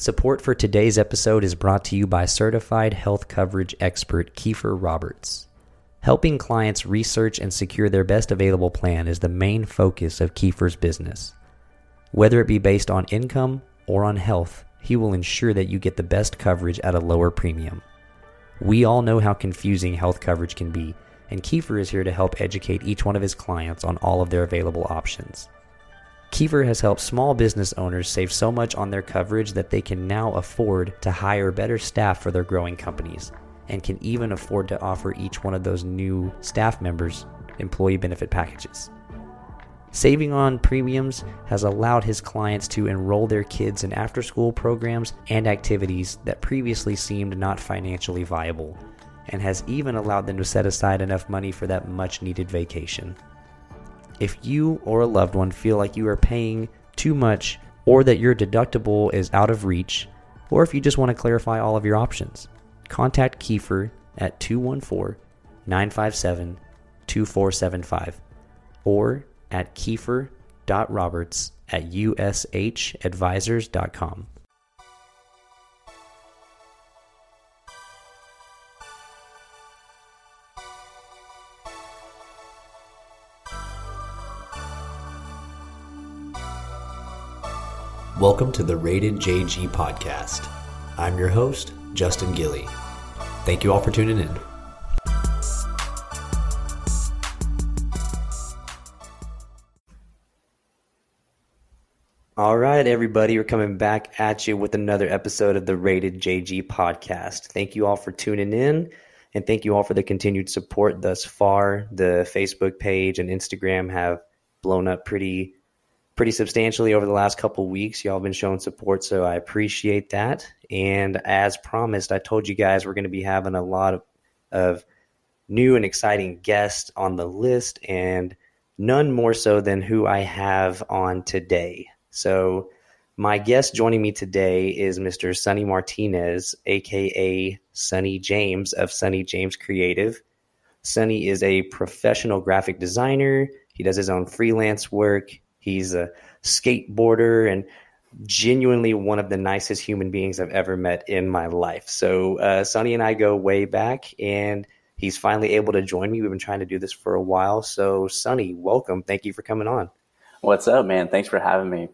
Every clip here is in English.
Support for today's episode is brought to you by certified health coverage expert Kiefer Roberts. Helping clients research and secure their best available plan is the main focus of Kiefer's business. Whether it be based on income or on health, he will ensure that you get the best coverage at a lower premium. We all know how confusing health coverage can be, and Kiefer is here to help educate each one of his clients on all of their available options. Kiefer has helped small business owners save so much on their coverage that they can now afford to hire better staff for their growing companies and can even afford to offer each one of those new staff members employee benefit packages. Saving on premiums has allowed his clients to enroll their kids in after school programs and activities that previously seemed not financially viable, and has even allowed them to set aside enough money for that much needed vacation. If you or a loved one feel like you are paying too much or that your deductible is out of reach, or if you just want to clarify all of your options, contact Kiefer at 214 957 2475 or at kiefer.roberts at ushadvisors.com. Welcome to the Rated JG podcast. I'm your host, Justin Gilly. Thank you all for tuning in. All right, everybody, we're coming back at you with another episode of the Rated JG podcast. Thank you all for tuning in, and thank you all for the continued support thus far. The Facebook page and Instagram have blown up pretty pretty substantially over the last couple weeks. Y'all have been showing support, so I appreciate that. And as promised, I told you guys we're going to be having a lot of, of new and exciting guests on the list, and none more so than who I have on today. So, my guest joining me today is Mr. Sonny Martinez, aka Sonny James of Sonny James Creative. Sonny is a professional graphic designer. He does his own freelance work. He's a skateboarder and genuinely one of the nicest human beings I've ever met in my life. So, uh, Sonny and I go way back, and he's finally able to join me. We've been trying to do this for a while. So, Sonny, welcome. Thank you for coming on. What's up, man? Thanks for having me.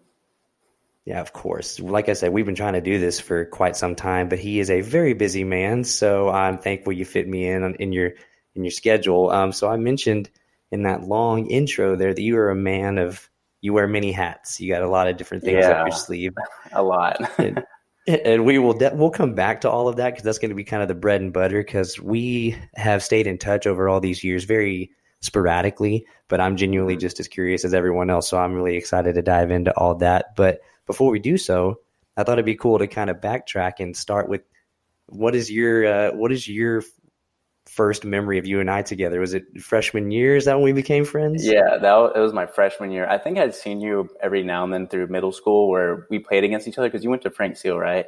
Yeah, of course. Like I said, we've been trying to do this for quite some time, but he is a very busy man. So I'm thankful you fit me in in your in your schedule. Um, so I mentioned in that long intro there that you are a man of you wear many hats. You got a lot of different things yeah, up your sleeve. A lot. and, and, we will de- we'll come back to all of that because that's going to be kind of the bread and butter. Because we have stayed in touch over all these years, very sporadically. But I'm genuinely mm-hmm. just as curious as everyone else, so I'm really excited to dive into all that. But before we do so, I thought it'd be cool to kind of backtrack and start with what is your uh, what is your first memory of you and I together? Was it freshman year? Is that when we became friends? Yeah, that was, it was my freshman year. I think I'd seen you every now and then through middle school where we played against each other because you went to Frank Seale, right?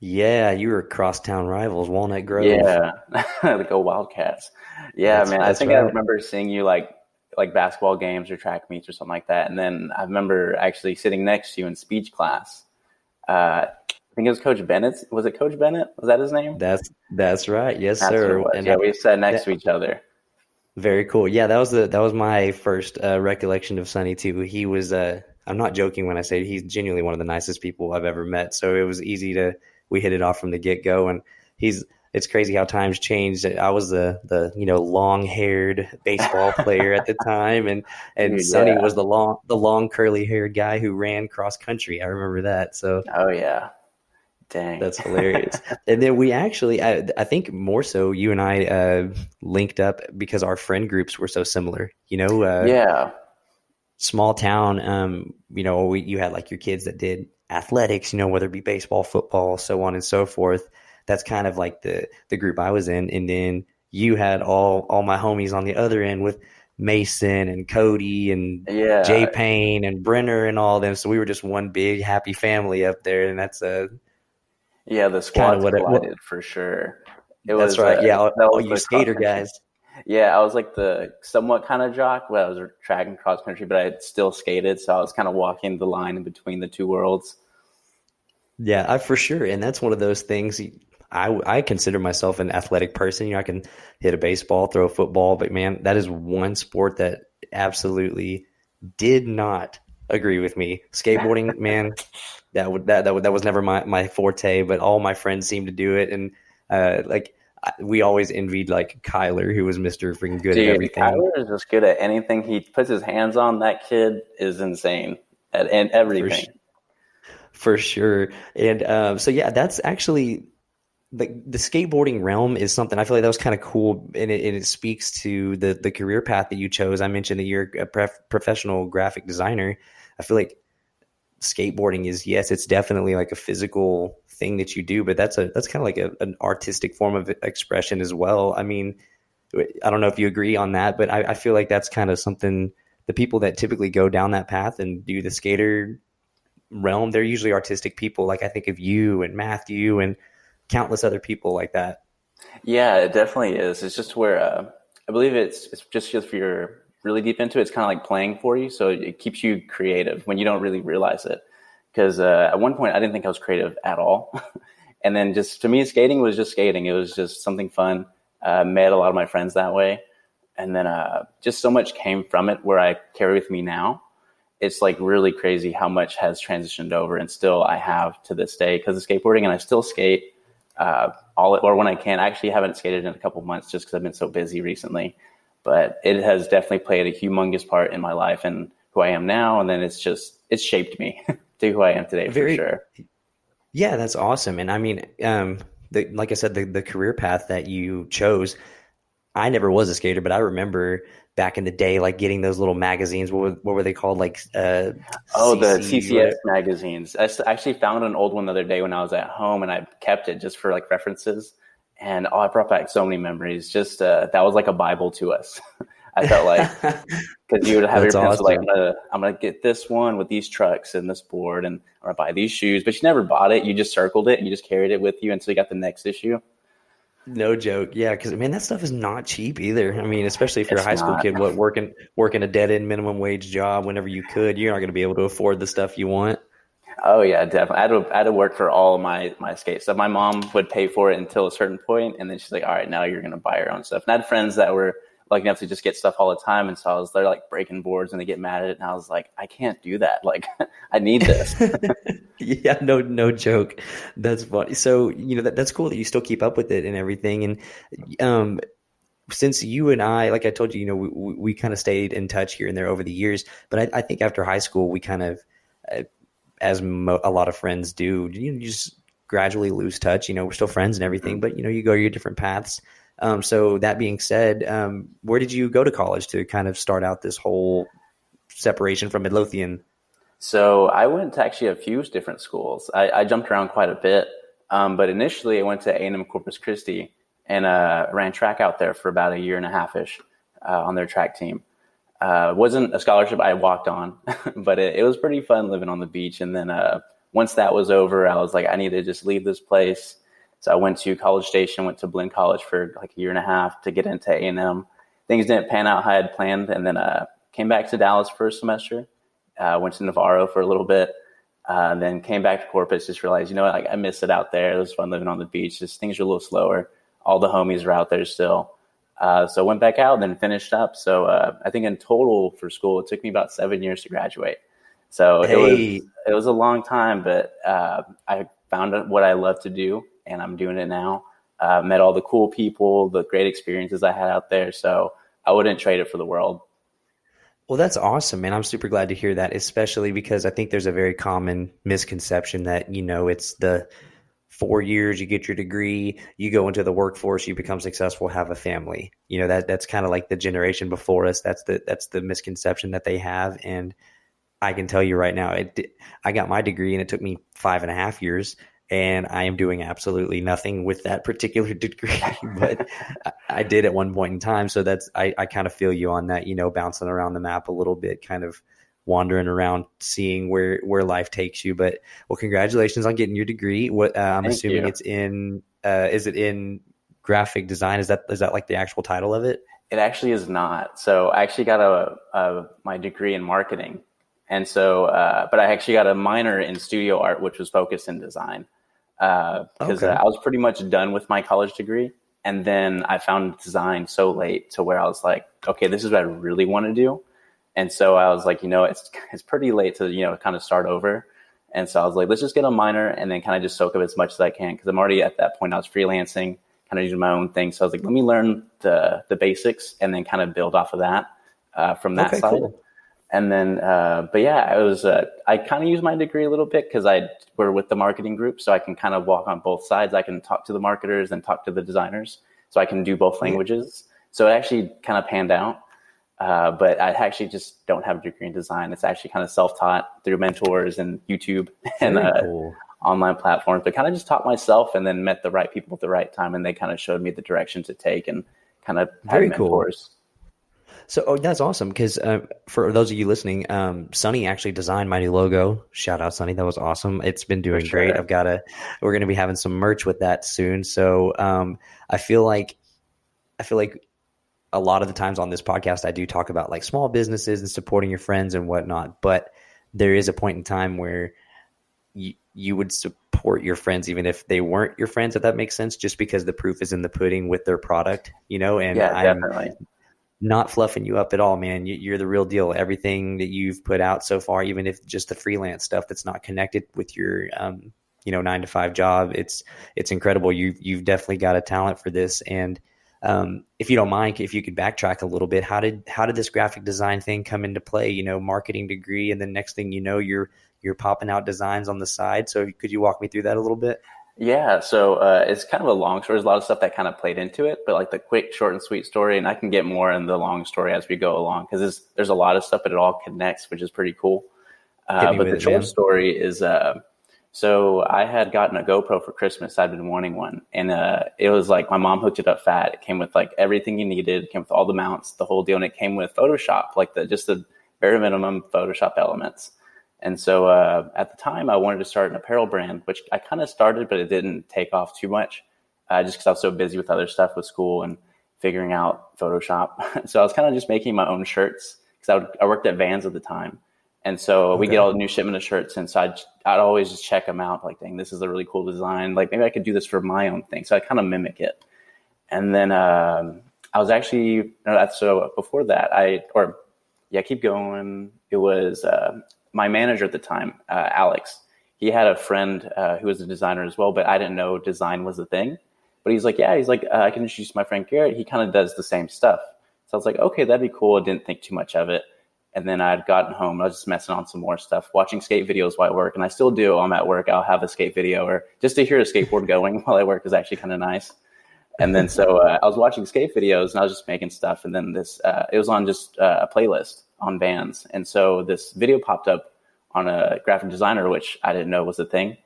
Yeah, you were crosstown rivals, Walnut Grove. Yeah, the Go Wildcats. Yeah, that's, man. That's I think right. I remember seeing you like like basketball games or track meets or something like that. And then I remember actually sitting next to you in speech class. Uh, think it was Coach Bennett. Was it Coach Bennett? Was that his name? That's that's right. Yes, that's sir. And yeah, we sat next that, to each other. Very cool. Yeah, that was the that was my first uh, recollection of Sonny too. He was. Uh, I'm not joking when I say he's genuinely one of the nicest people I've ever met. So it was easy to we hit it off from the get go, and he's it's crazy how times changed. I was the the you know long haired baseball player at the time, and and Dude, Sonny was the long the long curly haired guy who ran cross country. I remember that. So oh yeah, dang, that's hilarious. and then we actually, I, I think more so, you and I uh, linked up because our friend groups were so similar. You know, uh, yeah, small town. Um, you know, we, you had like your kids that did athletics. You know, whether it be baseball, football, so on and so forth that's kind of like the the group I was in, and then you had all all my homies on the other end with Mason and Cody and yeah. Jay Payne and Brenner and all them. So we were just one big happy family up there, and that's a yeah, the squad what collided it, for sure. It that's was right. Uh, yeah, all, all you skater guys. Yeah, I was like the somewhat kind of jock. Well, I was track and cross country, but I still skated, so I was kind of walking the line in between the two worlds. Yeah, I, for sure. And that's one of those things. I, I consider myself an athletic person. You know, I can hit a baseball, throw a football, but man, that is one sport that absolutely did not agree with me. Skateboarding, man, that would that that, would, that was never my my forte. But all my friends seemed to do it, and uh, like we always envied like Kyler, who was Mister freaking good Dude, at everything. Kyler is just good at anything he puts his hands on. That kid is insane at and everything. For, for sure, and um, so yeah, that's actually the the skateboarding realm is something I feel like that was kind of cool, and it, and it, speaks to the the career path that you chose. I mentioned that you're a pref- professional graphic designer. I feel like skateboarding is yes, it's definitely like a physical thing that you do, but that's a that's kind of like a, an artistic form of expression as well. I mean, I don't know if you agree on that, but I, I feel like that's kind of something the people that typically go down that path and do the skater realm, they're usually artistic people. Like I think of you and Matthew and countless other people like that. Yeah, it definitely is. It's just where uh, I believe it's it's just if you're really deep into it, it's kind of like playing for you, so it keeps you creative when you don't really realize it. Because uh, at one point, I didn't think I was creative at all, and then just to me, skating was just skating. It was just something fun. Uh, met a lot of my friends that way, and then uh, just so much came from it where I carry with me now. It's like really crazy how much has transitioned over, and still I have to this day because of skateboarding, and I still skate uh, all or when I can. I actually haven't skated in a couple months just because I've been so busy recently. But it has definitely played a humongous part in my life and who I am now. And then it's just it's shaped me to who I am today Very, for sure. Yeah, that's awesome. And I mean, um, the, like I said, the, the career path that you chose, I never was a skater, but I remember back in the day, like getting those little magazines. What were, what were they called? Like uh, oh, CC, the CCS magazines. I actually found an old one the other day when I was at home, and I kept it just for like references. And oh, I brought back so many memories. Just uh, that was like a bible to us. I felt like because you would have That's your pencil awesome. like I'm gonna, I'm gonna get this one with these trucks and this board, and I'm gonna buy these shoes. But you never bought it. You just circled it and you just carried it with you until you got the next issue. No joke. Yeah, because man, that stuff is not cheap either. I mean, especially if you're it's a high school kid, what working working a dead end minimum wage job whenever you could, you're not going to be able to afford the stuff you want. Oh yeah, definitely. I had to, I had to work for all my my skate stuff. My mom would pay for it until a certain point, and then she's like, "All right, now you're going to buy your own stuff." And I had friends that were lucky enough to just get stuff all the time. And so I was there like breaking boards and they get mad at it. And I was like, I can't do that. Like I need this. yeah, no, no joke. That's funny. So, you know, that, that's cool that you still keep up with it and everything. And, um, since you and I, like I told you, you know, we, we, we kind of stayed in touch here and there over the years, but I, I think after high school, we kind of, uh, as mo- a lot of friends do, you, just gradually lose touch. You know, we're still friends and everything, but you know, you go your different paths. Um, so that being said, um, where did you go to college to kind of start out this whole separation from Midlothian? So I went to actually a few different schools. I, I jumped around quite a bit, um, but initially I went to A&M Corpus Christi and uh, ran track out there for about a year and a half ish uh, on their track team. Uh, wasn't a scholarship I walked on, but it, it, was pretty fun living on the beach. And then uh, once that was over, I was like, I need to just leave this place so I went to College Station, went to Blinn College for like a year and a half to get into A and M. Things didn't pan out how I had planned, and then uh, came back to Dallas for a semester. Uh, went to Navarro for a little bit, uh, then came back to Corpus. Just realized, you know, like I miss it out there. It was fun living on the beach. Just things are a little slower. All the homies are out there still. Uh, so went back out, then finished up. So uh, I think in total for school, it took me about seven years to graduate. So hey. it was it was a long time, but uh, I found what I love to do, and I'm doing it now. Uh, met all the cool people, the great experiences I had out there. So I wouldn't trade it for the world. Well, that's awesome, man. I'm super glad to hear that, especially because I think there's a very common misconception that, you know, it's the four years, you get your degree, you go into the workforce, you become successful, have a family. You know, that that's kind of like the generation before us. That's the that's the misconception that they have. And I can tell you right now, it, I got my degree and it took me five and a half years and I am doing absolutely nothing with that particular degree, but I did at one point in time. So that's I, I kind of feel you on that, you know, bouncing around the map a little bit, kind of wandering around, seeing where where life takes you. But well, congratulations on getting your degree. What uh, I'm Thank assuming you. it's in. Uh, is it in graphic design? Is that is that like the actual title of it? It actually is not. So I actually got a, a my degree in marketing And so, uh, but I actually got a minor in studio art, which was focused in design because uh, okay. I was pretty much done with my college degree. And then I found design so late to where I was like, okay, this is what I really want to do. And so I was like, you know, it's it's pretty late to you know kind of start over. And so I was like, let's just get a minor and then kind of just soak up as much as I can because I'm already at that point. I was freelancing, kind of doing my own thing. So I was like, let me learn the the basics and then kind of build off of that uh, from that okay, side. Cool. And then, uh, but yeah, I was uh, I kind of use my degree a little bit because I we're with the marketing group, so I can kind of walk on both sides. I can talk to the marketers and talk to the designers, so I can do both languages. So it actually kind of panned out. Uh, but I actually just don't have a degree in design. It's actually kind of self-taught through mentors and YouTube and uh, cool. online platforms. But kind of just taught myself, and then met the right people at the right time, and they kind of showed me the direction to take, and kind of very mentors. cool. So oh, that's awesome because uh, for those of you listening, um, Sonny actually designed my new logo. Shout out, Sonny! That was awesome. It's been doing sure. great. I've got a. We're going to be having some merch with that soon. So um, I feel like, I feel like a lot of the times on this podcast, I do talk about like small businesses and supporting your friends and whatnot. But there is a point in time where you you would support your friends even if they weren't your friends if that makes sense just because the proof is in the pudding with their product you know and yeah, I'm, definitely not fluffing you up at all, man. You, are the real deal. Everything that you've put out so far, even if just the freelance stuff that's not connected with your, um, you know, nine to five job, it's it's incredible. You you've definitely got a talent for this. And um, if you don't mind, if you could backtrack a little bit, how did how did this graphic design thing come into play? You know, marketing degree, and then next thing you know, you're you're popping out designs on the side. So could you walk me through that a little bit? Yeah, so uh, it's kind of a long story. There's a lot of stuff that kind of played into it, but like the quick, short, and sweet story, and I can get more in the long story as we go along because there's, there's a lot of stuff, but it all connects, which is pretty cool. Uh, but the short story is uh, so I had gotten a GoPro for Christmas. I'd been wanting one, and uh, it was like my mom hooked it up fat. It came with like everything you needed. It came with all the mounts, the whole deal, and it came with Photoshop, like the just the bare minimum Photoshop elements. And so uh, at the time, I wanted to start an apparel brand, which I kind of started, but it didn't take off too much, uh, just because I was so busy with other stuff with school and figuring out Photoshop. so I was kind of just making my own shirts because I, I worked at Vans at the time. And so okay. we get all the new shipment of shirts, and so I'd, I'd always just check them out, like, dang, this is a really cool design. Like maybe I could do this for my own thing. So I kind of mimic it. And then um, I was actually so before that I or yeah, keep going. It was uh, my manager at the time, uh, Alex, he had a friend uh, who was a designer as well, but I didn't know design was a thing. But he's like, yeah, he's like, uh, I can introduce my friend Garrett. He kind of does the same stuff. So I was like, okay, that'd be cool. I didn't think too much of it. And then I'd gotten home. I was just messing on some more stuff, watching skate videos while I work. And I still do. I'm at work. I'll have a skate video or just to hear a skateboard going while I work is actually kind of nice. And then so uh, I was watching skate videos and I was just making stuff. And then this, uh, it was on just uh, a playlist on bands. And so this video popped up on a graphic designer, which I didn't know was a thing.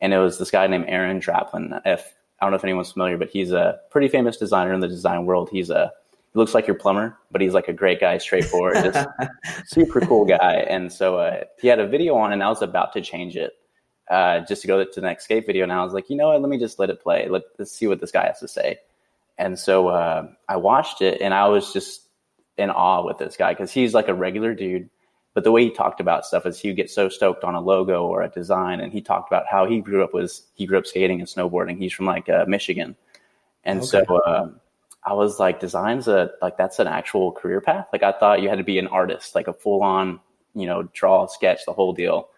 And it was this guy named Aaron Draplin. If I don't know if anyone's familiar, but he's a pretty famous designer in the design world. He's a looks like your plumber, but he's like a great guy, straightforward, just super cool guy. And so uh, he had a video on, and I was about to change it uh, just to go to the next skate video. And I was like, you know what? Let me just let it play. Let, us see what this guy has to say. And so uh, I watched it, and I was just in awe with this guy because he's like a regular dude but the way he talked about stuff is he would get so stoked on a logo or a design, and he talked about how he grew up was he grew up skating and snowboarding. He's from like uh, Michigan, and okay. so uh, I was like, design's a like that's an actual career path. Like I thought you had to be an artist, like a full on you know draw, sketch, the whole deal,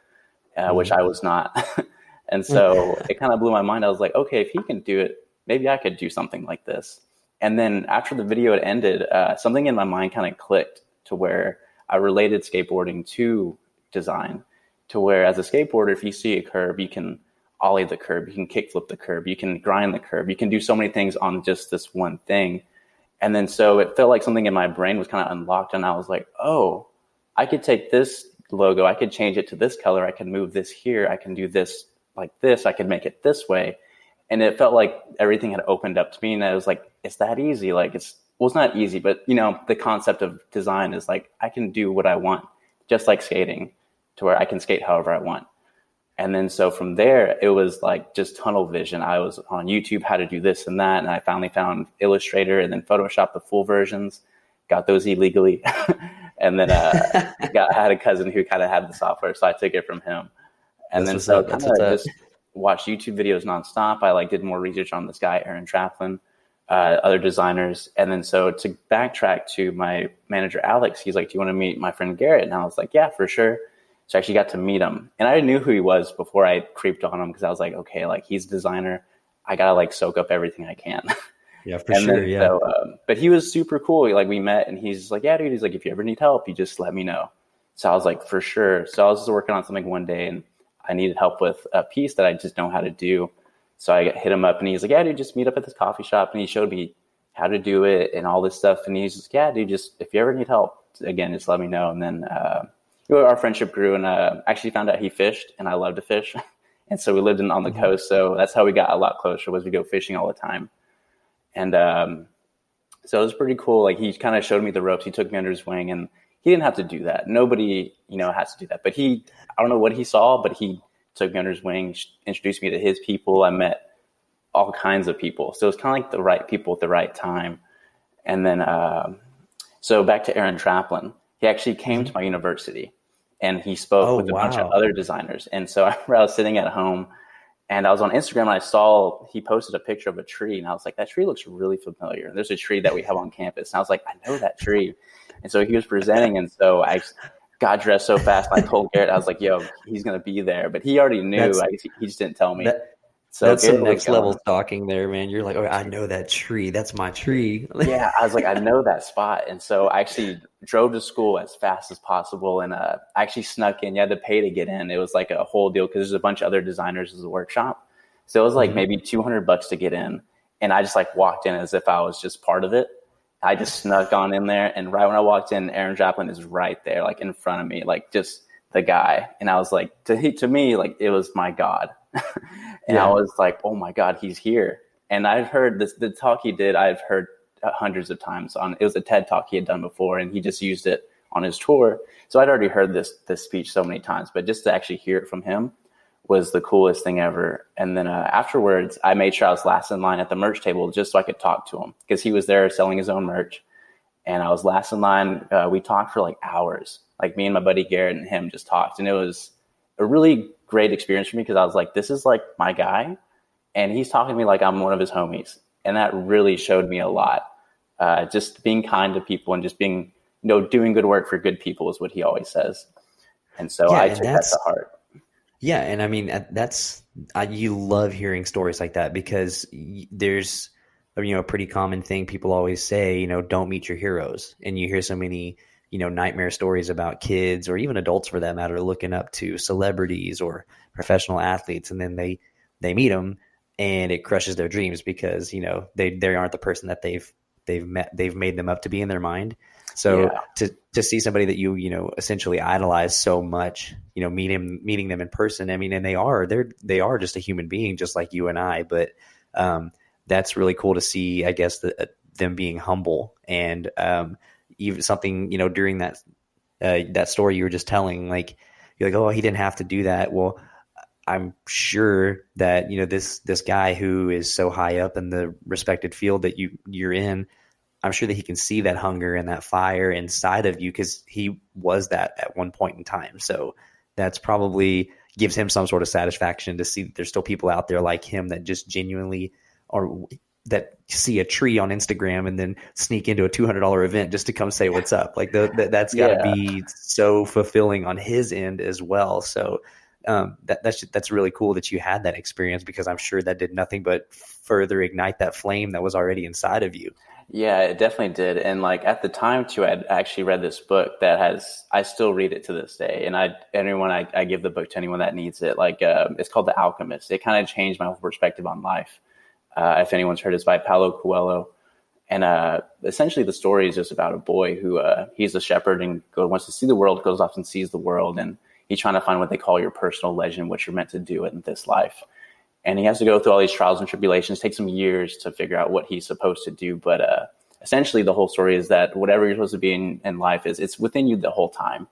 uh, mm-hmm. which I was not. and so it kind of blew my mind. I was like, okay, if he can do it, maybe I could do something like this. And then after the video had ended, uh, something in my mind kind of clicked to where I related skateboarding to design to where as a skateboarder, if you see a curb, you can ollie the curb, you can kickflip the curb, you can grind the curb, you can do so many things on just this one thing. And then so it felt like something in my brain was kind of unlocked, and I was like, oh, I could take this logo, I could change it to this color, I can move this here, I can do this like this, I could make it this way. And it felt like everything had opened up to me, and I was like, it's that easy. Like it's well, it's not easy, but you know, the concept of design is like I can do what I want, just like skating, to where I can skate however I want. And then so from there, it was like just tunnel vision. I was on YouTube how to do this and that, and I finally found Illustrator and then Photoshop the full versions, got those illegally, And then uh, got, I had a cousin who kind of had the software, so I took it from him. And that's then so kind of just watched YouTube videos nonstop. I like did more research on this guy, Aaron Draplin, uh, other designers. And then so to backtrack to my manager, Alex, he's like, do you want to meet my friend Garrett? And I was like, yeah, for sure. So I actually got to meet him. And I knew who he was before I creeped on him because I was like, okay, like he's a designer. I got to like soak up everything I can. Yeah, for and sure. Then, yeah. So, um, but he was super cool. Like we met and he's like, yeah, dude, he's like, if you ever need help, you just let me know. So I was like, for sure. So I was just working on something one day and I needed help with a piece that I just know how to do. So I hit him up and he's like, yeah, dude, just meet up at this coffee shop. And he showed me how to do it and all this stuff. And he's just, yeah, dude, just if you ever need help, again, just let me know. And then uh, our friendship grew and uh, actually found out he fished and I love to fish. and so we lived in, on the mm-hmm. coast. So that's how we got a lot closer was we go fishing all the time. And um, so it was pretty cool. Like he kind of showed me the ropes. He took me under his wing and he didn't have to do that. Nobody, you know, has to do that. But he, I don't know what he saw, but he took me under his wing, introduced me to his people. I met all kinds of people. So it was kind of like the right people at the right time. And then, uh, so back to Aaron Draplin, he actually came mm-hmm. to my university and he spoke oh, with a wow. bunch of other designers. And so I I was sitting at home and I was on Instagram and I saw he posted a picture of a tree and I was like, that tree looks really familiar. And there's a tree that we have on campus. And I was like, I know that tree. And so he was presenting. And so I got dressed so fast. I told Garrett, I was like, yo, he's going to be there. But he already knew. I, he just didn't tell me. That, so that's some next level um, talking there, man. You're like, oh, I know that tree. That's my tree. yeah, I was like, I know that spot, and so I actually drove to school as fast as possible, and uh, I actually snuck in. You had to pay to get in. It was like a whole deal because there's a bunch of other designers as a workshop, so it was like mm-hmm. maybe 200 bucks to get in, and I just like walked in as if I was just part of it. I just snuck on in there, and right when I walked in, Aaron Draplin is right there, like in front of me, like just the guy, and I was like, to to me, like it was my god. and yeah. I was like, oh my god, he's here. And I've heard this the talk he did. I've heard hundreds of times on. It was a TED talk he had done before, and he just used it on his tour. So I'd already heard this this speech so many times, but just to actually hear it from him was the coolest thing ever. And then uh, afterwards, I made sure I was last in line at the merch table just so I could talk to him because he was there selling his own merch. And I was last in line. Uh, we talked for like hours. Like me and my buddy Garrett and him just talked, and it was a really great experience for me because I was like, this is like my guy, and he's talking to me like I'm one of his homies, and that really showed me a lot. Uh, just being kind to people and just being, you know, doing good work for good people is what he always says, and so yeah, I took that to heart. Yeah, and I mean that's I, you love hearing stories like that because there's you know a pretty common thing people always say, you know, don't meet your heroes, and you hear so many you know nightmare stories about kids or even adults for that matter looking up to celebrities or professional athletes and then they they meet them and it crushes their dreams because you know they they aren't the person that they've they've met they've made them up to be in their mind so yeah. to to see somebody that you you know essentially idolize so much you know meeting meeting them in person i mean and they are they're they are just a human being just like you and i but um that's really cool to see i guess the, uh, them being humble and um even something you know during that uh, that story you were just telling like you're like oh he didn't have to do that well i'm sure that you know this this guy who is so high up in the respected field that you you're in i'm sure that he can see that hunger and that fire inside of you because he was that at one point in time so that's probably gives him some sort of satisfaction to see that there's still people out there like him that just genuinely are that see a tree on Instagram and then sneak into a two hundred dollar event just to come say what's up. Like the, the, that's got to yeah. be so fulfilling on his end as well. So um, that, that's that's really cool that you had that experience because I'm sure that did nothing but further ignite that flame that was already inside of you. Yeah, it definitely did. And like at the time too, I actually read this book that has I still read it to this day. And I anyone I, I give the book to anyone that needs it. Like uh, it's called The Alchemist. It kind of changed my whole perspective on life uh, if anyone's heard, it's by Paulo Coelho. And uh, essentially, the story is just about a boy who uh, he's a shepherd and go, wants to see the world, goes off and sees the world, and he's trying to find what they call your personal legend, what you're meant to do in this life. And he has to go through all these trials and tribulations, take some years to figure out what he's supposed to do. But uh, essentially, the whole story is that whatever you're supposed to be in, in life is it's within you the whole time.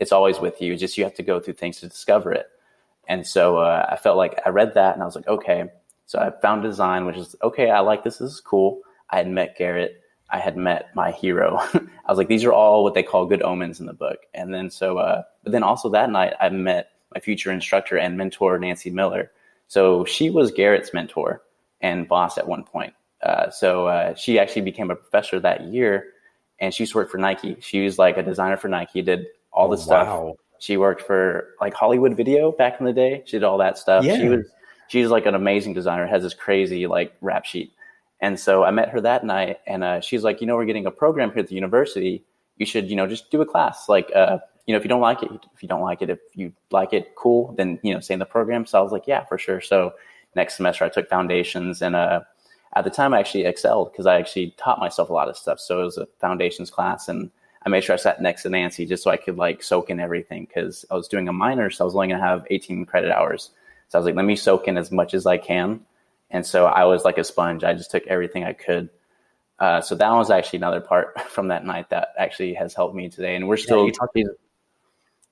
It's always with you. Just you have to go through things to discover it. And so uh, I felt like I read that and I was like, okay, so I found design, which is okay. I like this. This is cool. I had met Garrett. I had met my hero. I was like, these are all what they call good omens in the book. And then so, uh, but then also that night, I met my future instructor and mentor, Nancy Miller. So she was Garrett's mentor and boss at one point. Uh, so uh, she actually became a professor that year, and she used to work for Nike. She was like a designer for Nike, did all the oh, stuff. Wow. She worked for like Hollywood Video back in the day. She did all that stuff. Yeah. She was she's like an amazing designer. Has this crazy like rap sheet. And so I met her that night, and uh, she's like, you know, we're getting a program here at the university. You should, you know, just do a class. Like, uh, you know, if you don't like it, if you don't like it, if you like it, cool. Then you know, stay in the program. So I was like, yeah, for sure. So next semester I took foundations, and uh, at the time I actually excelled because I actually taught myself a lot of stuff. So it was a foundations class, and I made sure I sat next to Nancy just so I could like soak in everything because I was doing a minor, so I was only gonna have 18 credit hours. So I was like, let me soak in as much as I can and so I was like a sponge. I just took everything I could. Uh, so that was actually another part from that night that actually has helped me today. And we're still. Yeah, you talk,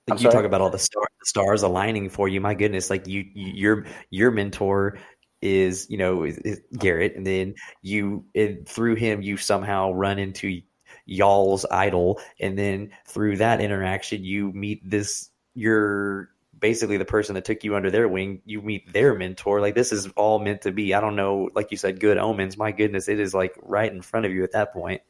like you talk about all the, star, the stars aligning for you. My goodness, like you, you your your mentor is you know is, is Garrett, and then you and through him you somehow run into y'all's idol, and then through that interaction you meet this your basically the person that took you under their wing, you meet their mentor. Like this is all meant to be. I don't know, like you said, good omens. My goodness, it is like right in front of you at that point.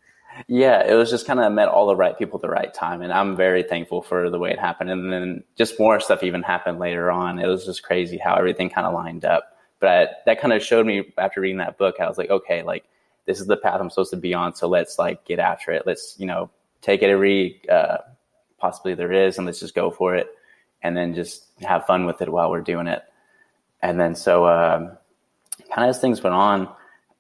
Yeah, it was just kind of met all the right people at the right time, and I'm very thankful for the way it happened. And then just more stuff even happened later on. It was just crazy how everything kind of lined up. But I, that kind of showed me after reading that book, I was like, okay, like this is the path I'm supposed to be on. So let's like get after it. Let's you know take it every uh, possibly there is, and let's just go for it and then just have fun with it while we're doing it. And then so um, kind of as things went on,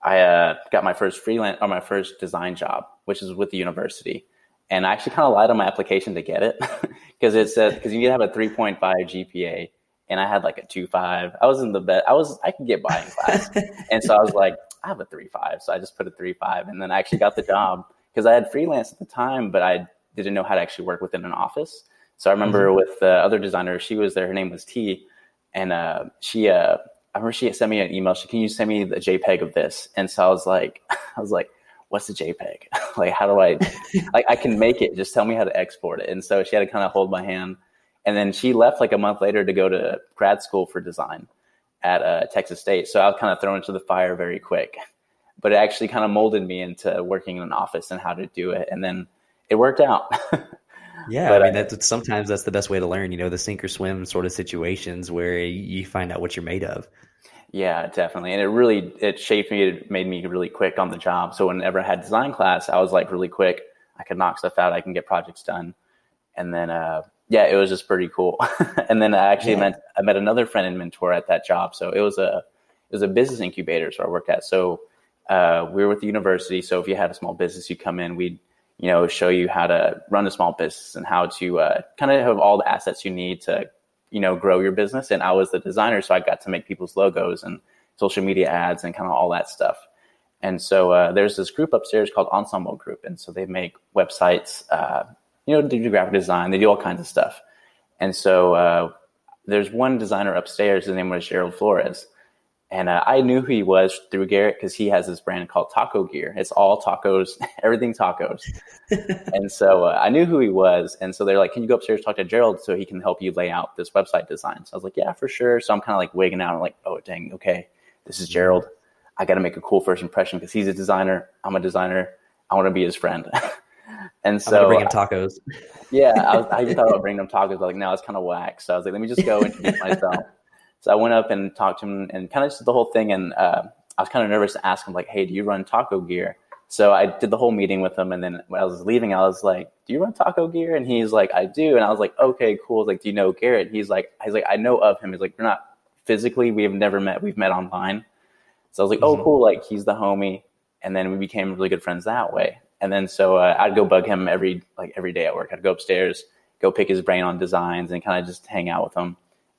I uh, got my first freelance or my first design job, which is with the university. And I actually kind of lied on my application to get it because it said because you need to have a 3.5 GPA, and I had like a 2.5. I was in the bed. I was I could get by in class, and so I was like, I have a 3.5, so I just put a 3.5, and then I actually got the job because I had freelance at the time, but I didn't know how to actually work within an office. So I remember mm-hmm. with the other designer, she was there. Her name was T, and uh, she, uh, I remember she sent me an email. She, can you send me the JPEG of this? And so I was like, I was like, what's the JPEG? like, how do I, like, I can make it. Just tell me how to export it. And so she had to kind of hold my hand. And then she left like a month later to go to grad school for design at uh, Texas State. So I was kind of thrown into the fire very quick. But it actually kind of molded me into working in an office and how to do it. And then it worked out. Yeah, but, I mean that's sometimes that's the best way to learn. You know, the sink or swim sort of situations where you find out what you're made of. Yeah, definitely, and it really it shaped me. It made me really quick on the job. So whenever I had design class, I was like really quick. I could knock stuff out. I can get projects done, and then uh, yeah, it was just pretty cool. and then I actually yeah. met I met another friend and mentor at that job. So it was a it was a business incubator. So I worked at. So uh, we were with the university. So if you had a small business, you come in, we'd you know, show you how to run a small business and how to uh, kind of have all the assets you need to, you know, grow your business. And I was the designer, so I got to make people's logos and social media ads and kind of all that stuff. And so uh, there's this group upstairs called Ensemble Group, and so they make websites. Uh, you know, they do graphic design, they do all kinds of stuff. And so uh, there's one designer upstairs. His name was Gerald Flores and uh, I knew who he was through Garrett because he has this brand called Taco Gear. It's all tacos, everything tacos. and so uh, I knew who he was. And so they're like, can you go upstairs talk to Gerald so he can help you lay out this website design? So I was like, yeah, for sure. So I'm kind of like wigging out. I'm like, oh, dang, okay, this is Gerald. I got to make a cool first impression because he's a designer. I'm a designer. I want to be his friend. and so bring him tacos. yeah, I, was, I just thought about bringing him tacos, but like, no, it's kind of whack. So I was like, let me just go introduce myself. So I went up and talked to him and kind of just did the whole thing. And uh, I was kind of nervous to ask him, like, hey, do you run taco gear? So I did the whole meeting with him. And then when I was leaving, I was like, do you run taco gear? And he's like, I do. And I was like, okay, cool. like, do you know Garrett? He's like, he's like, I know of him. He's like, we're not physically, we have never met. We've met online. So I was like, oh, mm-hmm. oh, cool. Like, he's the homie. And then we became really good friends that way. And then so uh, I'd go bug him every like every day at work. I'd go upstairs, go pick his brain on designs, and kind of just hang out with him.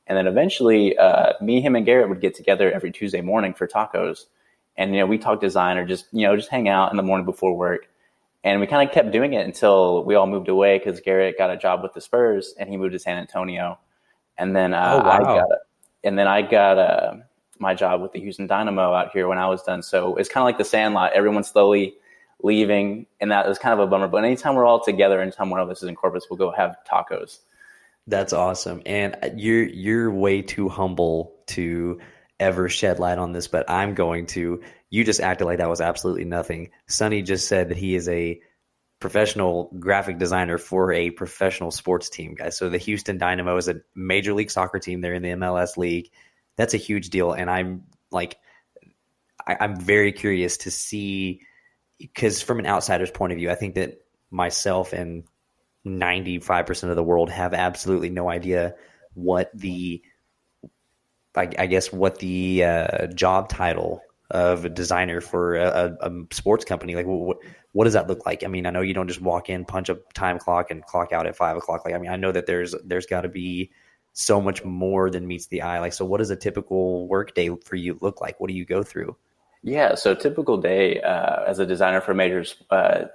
And then eventually, uh, me, him, and Garrett would get together every Tuesday morning for tacos. And, you know, we talk design or just, you know, just hang out in the morning before work. And we kind of kept doing it until we all moved away because Garrett got a job with the Spurs and he moved to San Antonio. And then uh, oh, wow. I got, and then I got uh, my job with the Houston Dynamo out here when I was done. So it's kind of like the Sandlot. Everyone slowly leaving, and that was kind of a bummer. But anytime we're all together, anytime one of us is in Corpus, we'll go have tacos. That's awesome, and uh, you're you're way too humble to ever shed light on this, but I'm going to. You just acted like that was absolutely nothing. Sonny just said that he is a professional graphic designer for a professional sports team, guys. So the Houston Dynamo is a major league soccer team. They're in the MLS league. That's a huge deal, and I'm like, I, I'm very curious to see because from an outsider's point of view, I think that myself and 95% of the world have absolutely no idea what the I, I guess what the uh, job title of a designer for a, a, sports company like what what does that look like? I mean i know you don't just walk in punch a time clock and clock out at five o'clock. Like i mean i know that there's there's got to be so much more than meets the eye. Like so what does a typical work day for you look like? What do you go through? Yeah so typical day uh, as a designer for a major uh,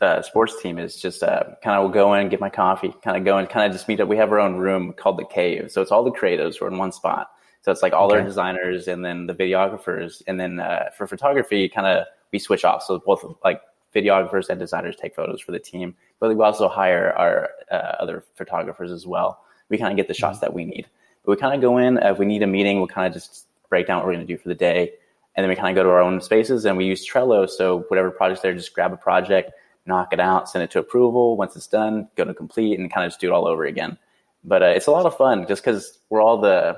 uh, sports team is just uh, kind of will go in, get my coffee, kind of go and kind of just meet up. We have our own room called the cave, so it's all the creatives who are in one spot. So it's like all okay. our designers and then the videographers, and then uh, for photography, kind of we switch off. So both like videographers and designers take photos for the team, but we also hire our uh, other photographers as well. We kind of get the shots mm-hmm. that we need. But we kind of go in if we need a meeting, we'll kind of just break down what we're going to do for the day, and then we kind of go to our own spaces and we use Trello. So whatever project's there, just grab a project knock it out, send it to approval. Once it's done, go to complete and kind of just do it all over again. But uh, it's a lot of fun just because we're all the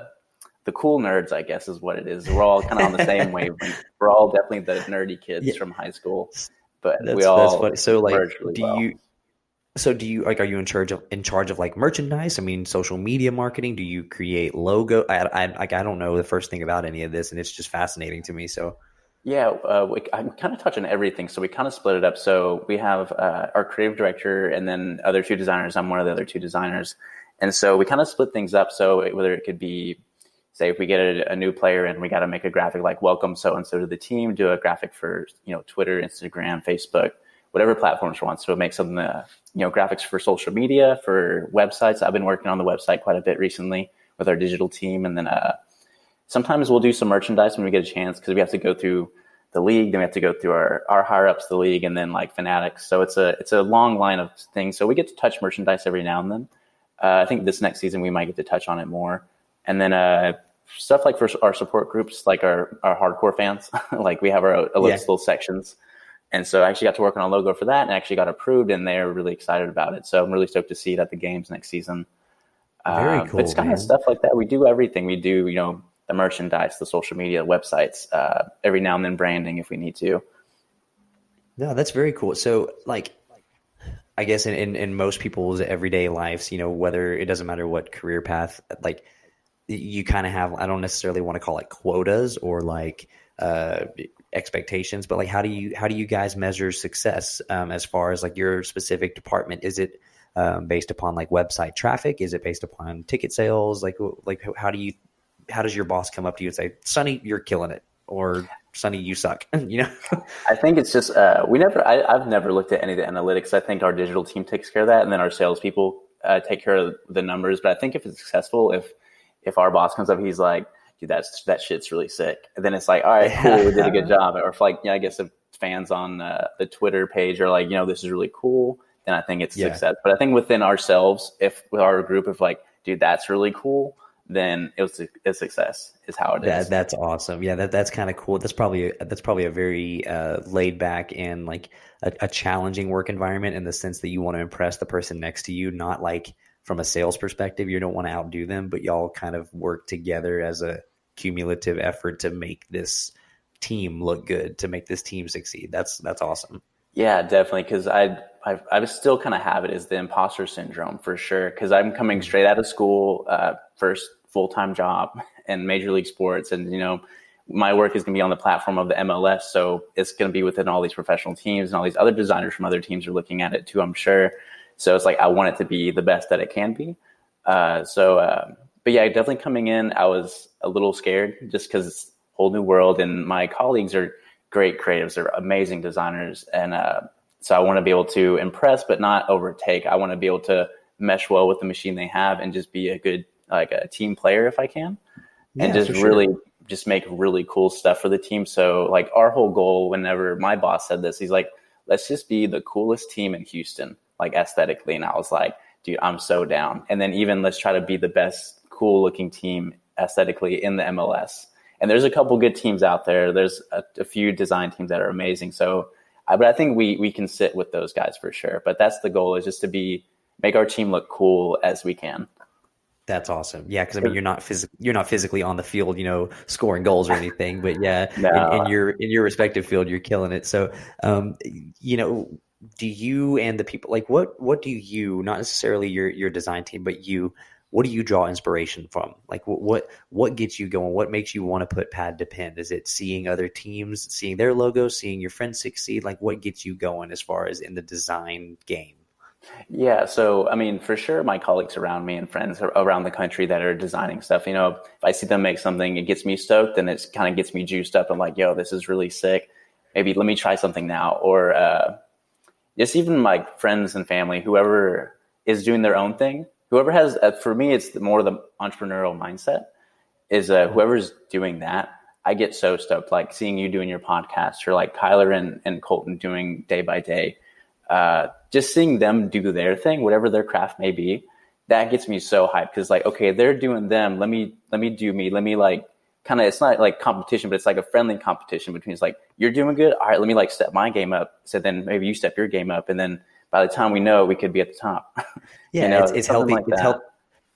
the cool nerds, I guess, is what it is. We're all kind of on the same wavelength. We're all definitely the nerdy kids yeah. from high school, but that's, we all that's. So like, really do well. you? So do you like? Are you in charge of in charge of like merchandise? I mean, social media marketing. Do you create logo? I I like I don't know the first thing about any of this, and it's just fascinating to me. So yeah, uh, we, I'm kind of touching everything. So we kind of split it up. So we have uh, our creative director and then other two designers. I'm one of the other two designers. And so we kind of split things up. So whether it could be, say, if we get a, a new player and we got to make a graphic like welcome so and so to the team, do a graphic for, you know, Twitter, Instagram, Facebook, whatever platforms we want. So make some, uh, you know, graphics for social media, for websites. I've been working on the website quite a bit recently with our digital team. And then, uh, sometimes we'll do some merchandise when we get a chance because we have to go through the league, then we have to go through our, our higher ups the league and then like fanatics. So it's a it's a long line of things. So we get to touch merchandise every now and then. Uh, I think this next season we might get to touch on it more. And then uh, stuff like for our support groups, like our, our hardcore fans, like we have our, our yeah. little sections. And so I actually got to work on a logo for that and actually got approved and they're really excited about it. So I'm really stoked to see it at the games next season. Very uh, cool. It's kind man. of stuff like that. We do everything. We do, you know, the merchandise, the social media, websites, uh, every now and then branding if we need to. No, that's very cool. So, like, I guess in, in, in most people's everyday lives, you know, whether it doesn't matter what career path, like, you kind of have, I don't necessarily want to call it quotas or like uh, expectations, but like, how do you, how do you guys measure success um, as far as like your specific department? Is it um, based upon like website traffic? Is it based upon ticket sales? Like, like how do you how does your boss come up to you and say, "Sonny, you're killing it," or "Sonny, you suck"? you know. I think it's just uh, we never. I, have never looked at any of the analytics. I think our digital team takes care of that, and then our salespeople uh, take care of the numbers. But I think if it's successful, if if our boss comes up, he's like, "Dude, that's that shit's really sick," and then it's like, "All right, cool, we did a good job." Or if like, yeah, I guess if fans on uh, the Twitter page are like, you know, this is really cool, then I think it's yeah. success. But I think within ourselves, if with our group, if like, dude, that's really cool then it was a success is how it is. That's awesome. Yeah, that that's kind of cool. That's probably a, that's probably a very uh, laid back and like a, a, challenging work environment in the sense that you want to impress the person next to you, not like from a sales perspective. You don't want to outdo them, but y'all kind of work together as a cumulative effort to make this team look good, to make this team succeed. That's that's awesome. Yeah, definitely. Because I, I, I still kind of have it as the imposter syndrome for sure. Because I'm coming mm-hmm. straight out of school, uh, first full time job in Major League Sports, and you know, my work is going to be on the platform of the MLS, so it's going to be within all these professional teams, and all these other designers from other teams are looking at it too. I'm sure. So it's like I want it to be the best that it can be. Uh, so, uh, but yeah, definitely coming in, I was a little scared just because it's a whole new world, and my colleagues are great creatives. They're amazing designers. And uh, so I want to be able to impress, but not overtake. I want to be able to mesh well with the machine they have and just be a good, like a team player if I can. Yeah, and just really just make really cool stuff for the team. So like our whole goal, whenever my boss said this, he's like, let's just be the coolest team in Houston, like aesthetically. And I was like, dude, I'm so down. And then even let's try to be the best cool looking team aesthetically in the MLS. And there's a couple good teams out there. There's a, a few design teams that are amazing. So, I, but I think we we can sit with those guys for sure. But that's the goal is just to be make our team look cool as we can. That's awesome. Yeah, because I mean, you're not phys- you're not physically on the field, you know, scoring goals or anything. But yeah, no. in, in, your in your respective field, you're killing it. So, um, you know, do you and the people like what what do you not necessarily your your design team, but you what do you draw inspiration from? Like what what what gets you going? What makes you want to put pad to pen? Is it seeing other teams, seeing their logos, seeing your friends succeed? Like what gets you going as far as in the design game? Yeah, so I mean, for sure, my colleagues around me and friends around the country that are designing stuff, you know, if I see them make something, it gets me stoked and it kind of gets me juiced up. I'm like, yo, this is really sick. Maybe let me try something now. Or uh, just even my friends and family, whoever is doing their own thing, whoever has, uh, for me, it's more the entrepreneurial mindset is uh, whoever's doing that. I get so stoked, like seeing you doing your podcast or like Kyler and, and Colton doing day by day uh, just seeing them do their thing, whatever their craft may be, that gets me so hyped because like, okay, they're doing them. Let me let me do me. Let me like kind of. It's not like competition, but it's like a friendly competition between. It's like you're doing good. All right, let me like step my game up. So then maybe you step your game up, and then by the time we know, we could be at the top. Yeah, you know, it's, it's healthy. Like it's healthy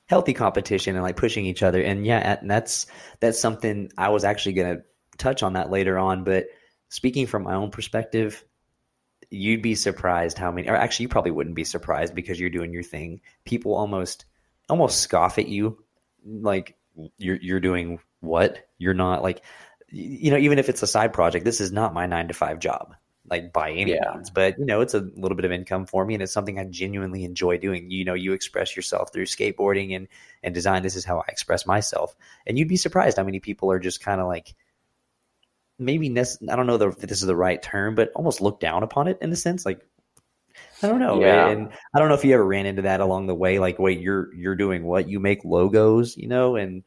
healthy competition and like pushing each other. And yeah, and that's that's something I was actually going to touch on that later on. But speaking from my own perspective, you'd be surprised how many or actually you probably wouldn't be surprised because you're doing your thing. People almost almost scoff at you like you're you're doing what? You're not like you know even if it's a side project this is not my 9 to 5 job like by any yeah. means. But you know it's a little bit of income for me and it's something i genuinely enjoy doing. You know you express yourself through skateboarding and and design. This is how i express myself. And you'd be surprised how many people are just kind of like maybe nec- I don't know if this is the right term, but almost look down upon it in a sense. Like I don't know, yeah. and I don't know if you ever ran into that along the way. Like, wait, you're you're doing what? You make logos, you know, and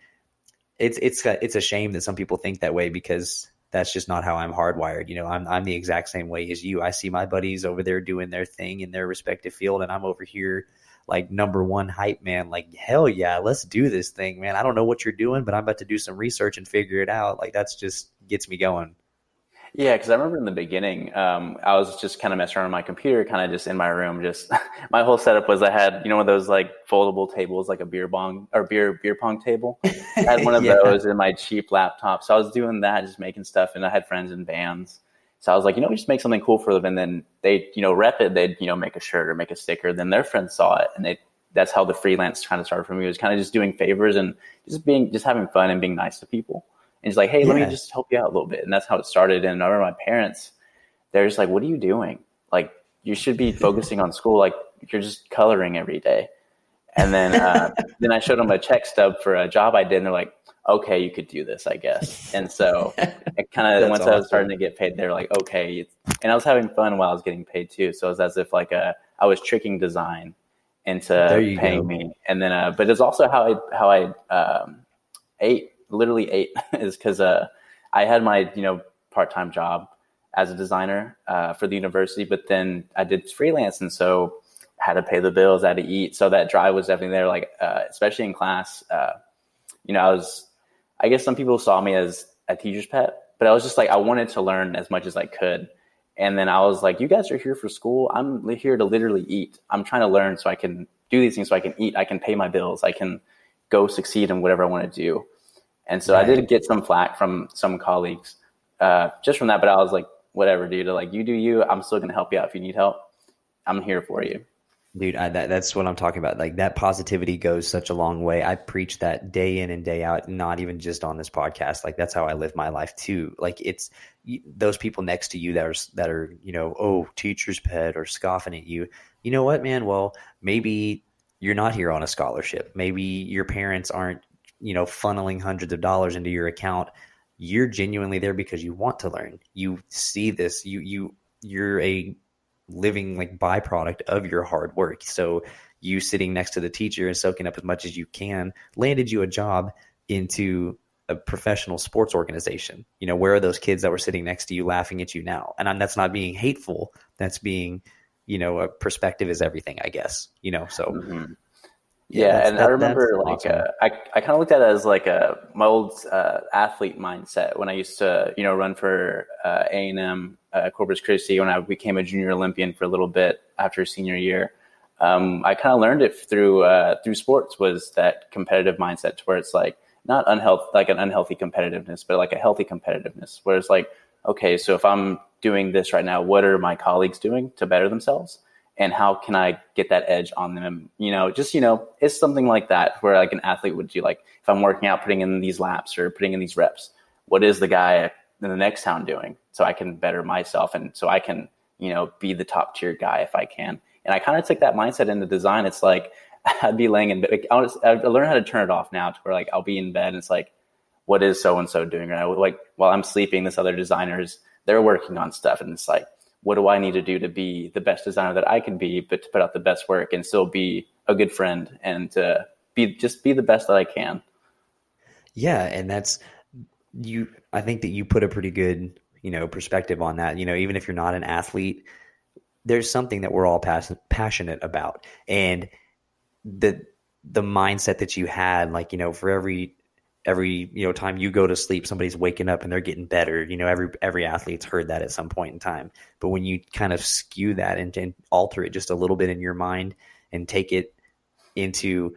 it's it's it's a shame that some people think that way because that's just not how I'm hardwired. You know, I'm I'm the exact same way as you. I see my buddies over there doing their thing in their respective field, and I'm over here like number one hype man. Like hell yeah, let's do this thing, man. I don't know what you're doing, but I'm about to do some research and figure it out. Like that's just gets me going. Yeah, because I remember in the beginning, um, I was just kind of messing around on my computer, kind of just in my room. Just my whole setup was I had, you know, one of those like foldable tables, like a beer bong or beer beer pong table. I had one of yeah. those in my cheap laptop, so I was doing that, just making stuff, and I had friends in bands. So I was like, you know, we just make something cool for them, and then they, you know, rep it. They'd, you know, make a shirt or make a sticker. Then their friends saw it, and they. That's how the freelance kind of started for me. It was kind of just doing favors and just being, just having fun and being nice to people. And he's like, hey, let me just help you out a little bit. And that's how it started. And I remember my parents, they're just like, what are you doing? Like, you should be focusing on school. Like, you're just coloring every day. And then, uh, then I showed them a check stub for a job I did. And they're like, okay, you could do this, I guess. And so it kind of, once awesome. I was starting to get paid, they're like, okay. And I was having fun while I was getting paid too. So it was as if like a, uh, I was tricking design into paying go. me. And then, uh, but it's also how I, how I, um, ate literally eight is because uh, I had my you know part time job as a designer uh, for the university, but then I did freelance, and so had to pay the bills, had to eat, so that drive was definitely there. Like uh, especially in class, uh, you know, I was I guess some people saw me as a teacher's pet, but I was just like I wanted to learn as much as I could. And then I was like, you guys are here for school. I'm here to literally eat. I'm trying to learn so I can do these things so I can eat. I can pay my bills. I can go succeed in whatever I want to do. And so right. I did get some flack from some colleagues uh, just from that. But I was like, whatever, dude. Like, you do you. I'm still going to help you out if you need help. I'm here for you. Dude, I, that, that's what I'm talking about. Like that positivity goes such a long way. I preach that day in and day out, not even just on this podcast. Like that's how I live my life too. Like it's those people next to you that are that are you know oh teacher's pet or scoffing at you. You know what, man? Well, maybe you're not here on a scholarship. Maybe your parents aren't you know funneling hundreds of dollars into your account you're genuinely there because you want to learn you see this you you you're a living like byproduct of your hard work so you sitting next to the teacher and soaking up as much as you can landed you a job into a professional sports organization. You know, where are those kids that were sitting next to you laughing at you now? And that's not being hateful. That's being, you know, a perspective is everything, I guess. You know, so. Mm-hmm. Yeah, yeah and that, I remember like awesome. uh, I I kind of looked at it as like a my old uh, athlete mindset when I used to you know run for uh, A and M uh, Corpus Christi when I became a junior Olympian for a little bit after senior year. Um, I kind of learned it through uh, through sports was that competitive mindset to where it's like not unhealthy like an unhealthy competitiveness, but like a healthy competitiveness where it's like okay, so if I'm doing this right now, what are my colleagues doing to better themselves? And how can I get that edge on them? You know, just, you know, it's something like that where like an athlete would do like, if I'm working out, putting in these laps or putting in these reps, what is the guy in the next town doing? So I can better myself. And so I can, you know, be the top tier guy if I can. And I kind of took that mindset into design. It's like, I'd be laying in bed. I learn how to turn it off now to where like, I'll be in bed and it's like, what is so-and-so doing right now? Like while I'm sleeping, this other designer is they're working on stuff. And it's like, what do I need to do to be the best designer that I can be, but to put out the best work and still be a good friend and to be just be the best that I can. Yeah, and that's you. I think that you put a pretty good you know perspective on that. You know, even if you're not an athlete, there's something that we're all pass- passionate about, and the the mindset that you had, like you know, for every every you know time you go to sleep somebody's waking up and they're getting better you know every every athlete's heard that at some point in time. But when you kind of skew that and, and alter it just a little bit in your mind and take it into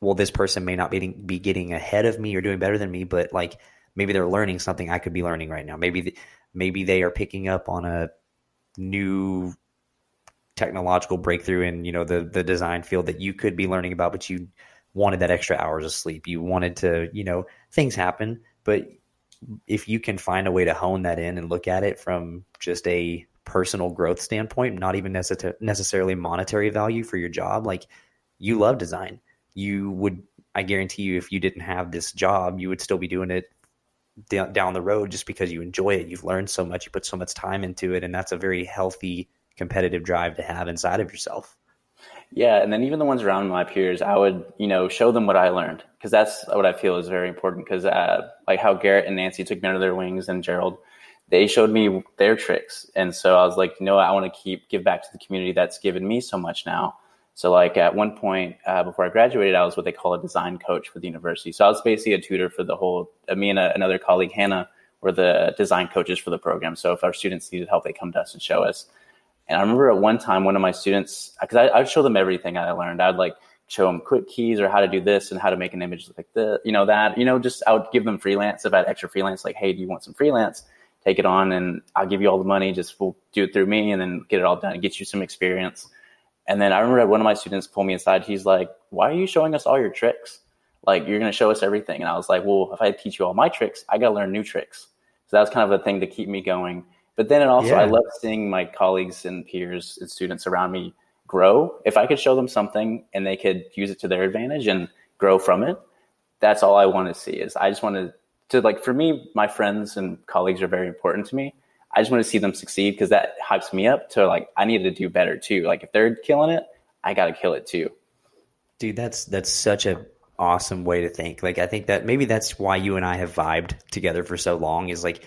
well this person may not be, be getting ahead of me or doing better than me but like maybe they're learning something i could be learning right now. Maybe the, maybe they are picking up on a new technological breakthrough in you know the the design field that you could be learning about but you wanted that extra hours of sleep. You wanted to, you know, things happen, but if you can find a way to hone that in and look at it from just a personal growth standpoint, not even necess- necessarily monetary value for your job, like you love design. You would, I guarantee you, if you didn't have this job, you would still be doing it down the road just because you enjoy it. You've learned so much, you put so much time into it, and that's a very healthy competitive drive to have inside of yourself. Yeah, and then even the ones around my peers, I would you know show them what I learned because that's what I feel is very important. Because uh, like how Garrett and Nancy took me under their wings, and Gerald, they showed me their tricks, and so I was like, you know. I want to keep give back to the community that's given me so much now. So like at one point uh, before I graduated, I was what they call a design coach for the university. So I was basically a tutor for the whole. Uh, me and a, another colleague Hannah were the design coaches for the program. So if our students needed help, they come to us and show us. And I remember at one time, one of my students, because I, I'd show them everything I learned. I'd like show them quick keys or how to do this and how to make an image like this, you know, that, you know, just I would give them freelance if I had extra freelance, like, hey, do you want some freelance? Take it on and I'll give you all the money. Just we'll do it through me and then get it all done and get you some experience. And then I remember one of my students pulled me aside. He's like, why are you showing us all your tricks? Like, you're going to show us everything. And I was like, well, if I teach you all my tricks, I got to learn new tricks. So that was kind of the thing to keep me going. But then it also, yeah. I love seeing my colleagues and peers and students around me grow. If I could show them something and they could use it to their advantage and grow from it, that's all I want to see. Is I just want to, to like for me, my friends and colleagues are very important to me. I just want to see them succeed because that hypes me up to like I need to do better too. Like if they're killing it, I got to kill it too. Dude, that's that's such a awesome way to think. Like I think that maybe that's why you and I have vibed together for so long. Is like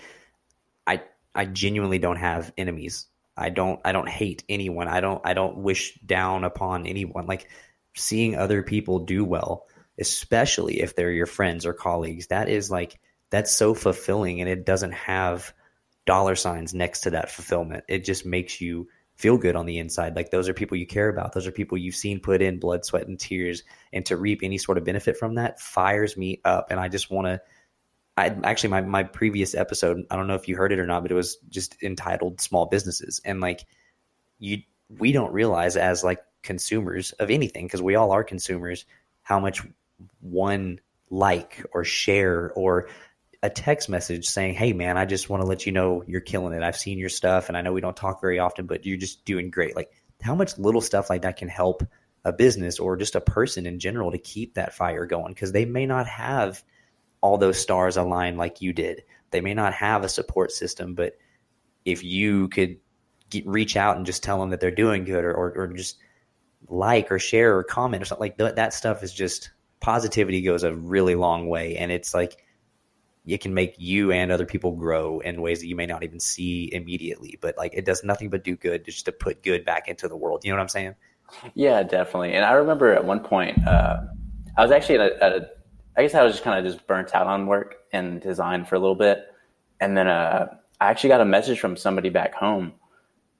I genuinely don't have enemies. I don't I don't hate anyone. I don't I don't wish down upon anyone. Like seeing other people do well, especially if they're your friends or colleagues, that is like that's so fulfilling and it doesn't have dollar signs next to that fulfillment. It just makes you feel good on the inside. Like those are people you care about. Those are people you've seen put in blood, sweat, and tears. And to reap any sort of benefit from that fires me up. And I just want to I actually my my previous episode, I don't know if you heard it or not, but it was just entitled small businesses and like you we don't realize as like consumers of anything because we all are consumers how much one like or share or a text message saying, "Hey man, I just want to let you know you're killing it. I've seen your stuff and I know we don't talk very often, but you're just doing great." Like how much little stuff like that can help a business or just a person in general to keep that fire going because they may not have all those stars align like you did. They may not have a support system, but if you could get, reach out and just tell them that they're doing good or, or, or just like or share or comment or something like that, that stuff is just positivity goes a really long way. And it's like it can make you and other people grow in ways that you may not even see immediately. But like it does nothing but do good just to put good back into the world. You know what I'm saying? Yeah, definitely. And I remember at one point, uh, I was actually at a, at a, I guess I was just kind of just burnt out on work and design for a little bit. And then uh, I actually got a message from somebody back home.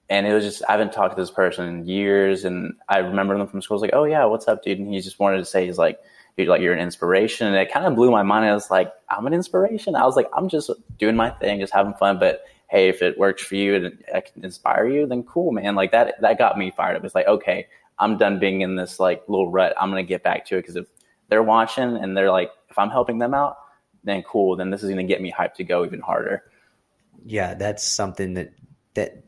And it was just, I haven't talked to this person in years. And I remember them from school. I was like, oh, yeah, what's up, dude? And he just wanted to say, he's like, dude, like, you're an inspiration. And it kind of blew my mind. I was like, I'm an inspiration. I was like, I'm just doing my thing, just having fun. But hey, if it works for you and I can inspire you, then cool, man. Like that, that got me fired up. It's like, okay, I'm done being in this like little rut. I'm going to get back to it. Cause if they're watching and they're like, if I'm helping them out, then cool. Then this is going to get me hyped to go even harder. Yeah. That's something that, that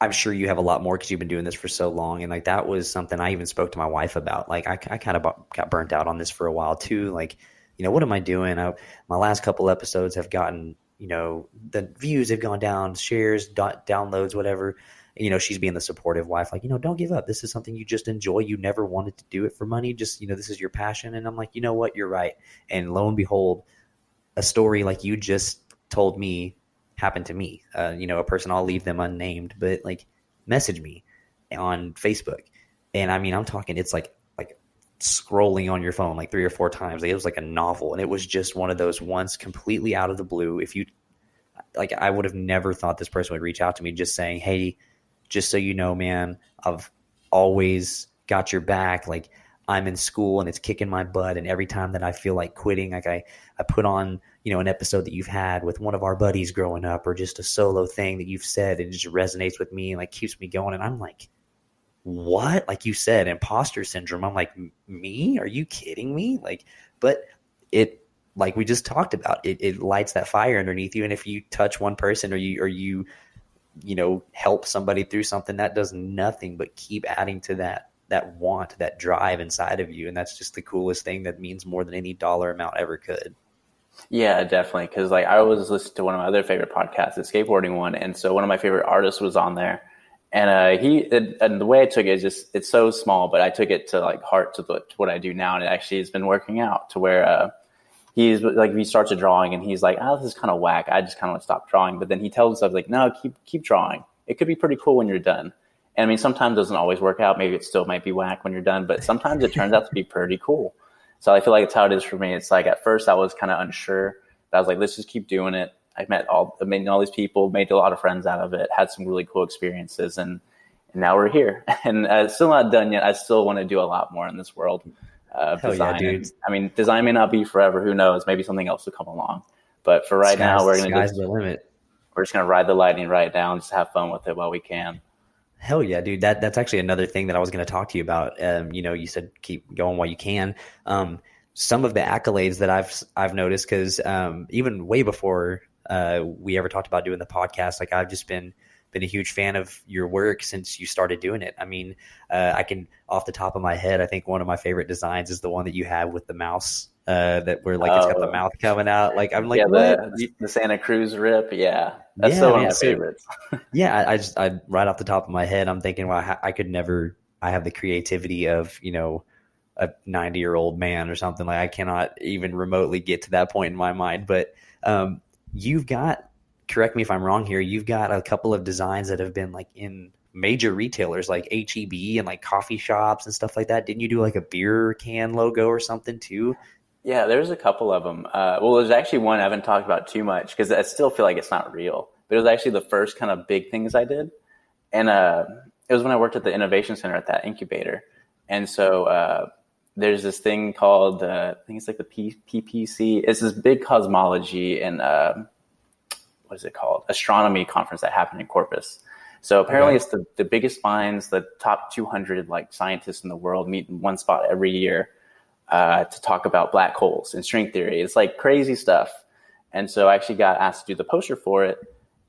I'm sure you have a lot more because you've been doing this for so long. And like, that was something I even spoke to my wife about. Like, I, I kind of got burnt out on this for a while too. Like, you know, what am I doing? I, my last couple episodes have gotten, you know, the views have gone down, shares, downloads, whatever you know, she's being the supportive wife, like, you know, don't give up. This is something you just enjoy. You never wanted to do it for money. Just, you know, this is your passion. And I'm like, you know what? You're right. And lo and behold, a story like you just told me happened to me. Uh, you know, a person, I'll leave them unnamed, but like message me on Facebook. And I mean, I'm talking, it's like, like scrolling on your phone like three or four times. It was like a novel. And it was just one of those ones completely out of the blue. If you, like, I would have never thought this person would reach out to me just saying, Hey, just so you know, man, I've always got your back. Like I'm in school and it's kicking my butt. And every time that I feel like quitting, like I, I put on, you know, an episode that you've had with one of our buddies growing up or just a solo thing that you've said and it just resonates with me and like keeps me going. And I'm like, what? Like you said, imposter syndrome. I'm like, me? Are you kidding me? Like, but it, like we just talked about, it, it lights that fire underneath you. And if you touch one person or you, or you, you know help somebody through something that does nothing but keep adding to that that want that drive inside of you. And that's just the coolest thing that means more than any dollar amount ever could. Yeah definitely. Because like i was listening to one of my other favorite podcasts the skateboarding one. And so one of my favorite artists was on there. And uh, he and the way i took it is just it's so small but i took it to like heart to, the, to what i do now. And it actually has been working out to where uh, he's like he starts a drawing and he's like, oh, this is kind of whack. I just kind of want to stop drawing. But then he tells himself like, no, keep keep drawing. It could be pretty cool when you're done. And I mean, sometimes it doesn't always work out. Maybe it still might be whack when you're done, but sometimes it turns out to be pretty cool. So I feel like it's how it is for me. It's like at first I was kind of unsure. I was like, let's just keep doing it. I met all, I all these people, made a lot of friends out of it, had some really cool experiences, and and now we're here. And uh, still not done yet. I still want to do a lot more in this world uh, design. Yeah, dude. I mean, design may not be forever. Who knows? Maybe something else will come along. But for right sky's, now, we're going to just, the limit. We're just going to ride the lightning right down, just have fun with it while we can. Hell yeah, dude. That that's actually another thing that I was going to talk to you about. Um, you know, you said keep going while you can. Um, some of the accolades that I've I've noticed because um, even way before uh, we ever talked about doing the podcast, like I've just been been a huge fan of your work since you started doing it. I mean, uh, I can off the top of my head, I think one of my favorite designs is the one that you have with the mouse. Uh, that where like it's got the oh. mouth coming out. Like I'm like yeah, the, the, Santa Cruz rip. Yeah, that's yeah, still one of my so, favorites. yeah, I, I, just I right off the top of my head, I'm thinking, well, I, I could never. I have the creativity of you know a 90 year old man or something like I cannot even remotely get to that point in my mind. But um, you've got correct me if I'm wrong here. You've got a couple of designs that have been like in major retailers like HEB and like coffee shops and stuff like that. Didn't you do like a beer can logo or something too? Yeah, there's a couple of them. Uh, well, there's actually one I haven't talked about too much because I still feel like it's not real. But it was actually the first kind of big things I did, and uh, it was when I worked at the innovation center at that incubator. And so uh, there's this thing called uh, I think it's like the P- PPC. It's this big cosmology and uh, what is it called? Astronomy conference that happened in Corpus. So apparently, okay. it's the, the biggest minds, the top 200 like scientists in the world meet in one spot every year uh, to talk about black holes and string theory. It's like crazy stuff. And so I actually got asked to do the poster for it.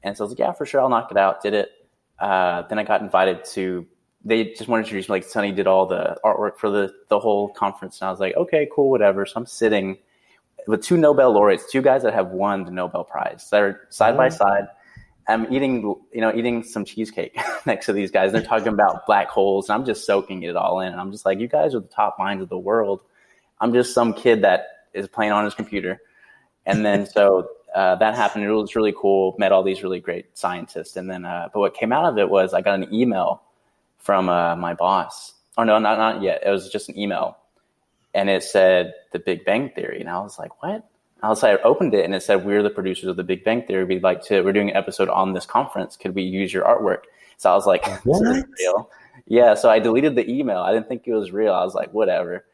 And so I was like, yeah, for sure, I'll knock it out. Did it. Uh, then I got invited to. They just wanted to introduce me. Like Sonny did all the artwork for the the whole conference, and I was like, okay, cool, whatever. So I'm sitting with two Nobel laureates, two guys that have won the Nobel Prize. They're side by oh. side. I'm eating, you know, eating some cheesecake next to these guys. They're talking about black holes, and I'm just soaking it all in. And I'm just like, you guys are the top minds of the world. I'm just some kid that is playing on his computer, And then so uh, that happened. It was really cool. Met all these really great scientists. And then, uh, but what came out of it was I got an email from uh, my boss. Oh no, not not yet. It was just an email, and it said the Big Bang Theory, and I was like, what? I was like, I opened it, and it said we're the producers of the Big Bang Theory. We'd like to. We're doing an episode on this conference. Could we use your artwork? So I was like, what? real? Yeah. So I deleted the email. I didn't think it was real. I was like, whatever.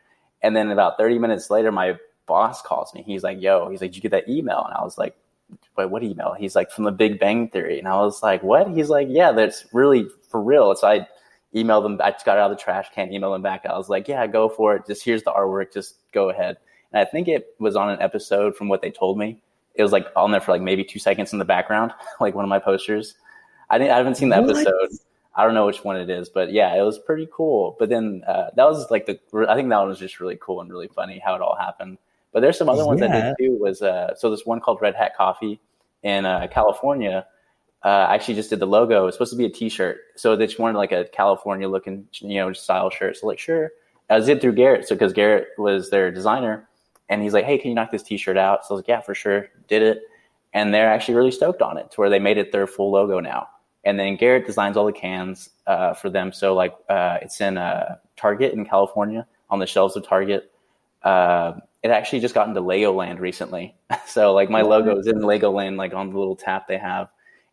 And then about 30 minutes later, my boss calls me. He's like, yo, he's like, did you get that email? And I was like, wait, what email? He's like, from the Big Bang Theory. And I was like, what? He's like, yeah, that's really for real. So I emailed them. I just got out of the trash can, email them back. I was like, yeah, go for it. Just here's the artwork. Just go ahead. And I think it was on an episode from what they told me. It was like on there for like maybe two seconds in the background, like one of my posters. I didn't, I haven't seen the episode. I don't know which one it is, but yeah, it was pretty cool. But then uh, that was like the I think that one was just really cool and really funny how it all happened. But there's some other ones yeah. I did too. Was uh, so this one called Red Hat Coffee in uh, California. Uh, I actually just did the logo. It's supposed to be a T-shirt, so they just wanted like a California looking, you know, style shirt. So like, sure, I did through Garrett. So because Garrett was their designer, and he's like, hey, can you knock this T-shirt out? So I was like, yeah, for sure. Did it, and they're actually really stoked on it to where they made it their full logo now. And then Garrett designs all the cans uh, for them. So like uh, it's in uh, Target in California on the shelves of Target. Uh, it actually just got into Legoland recently. so like my logo is in Legoland, like on the little tap they have,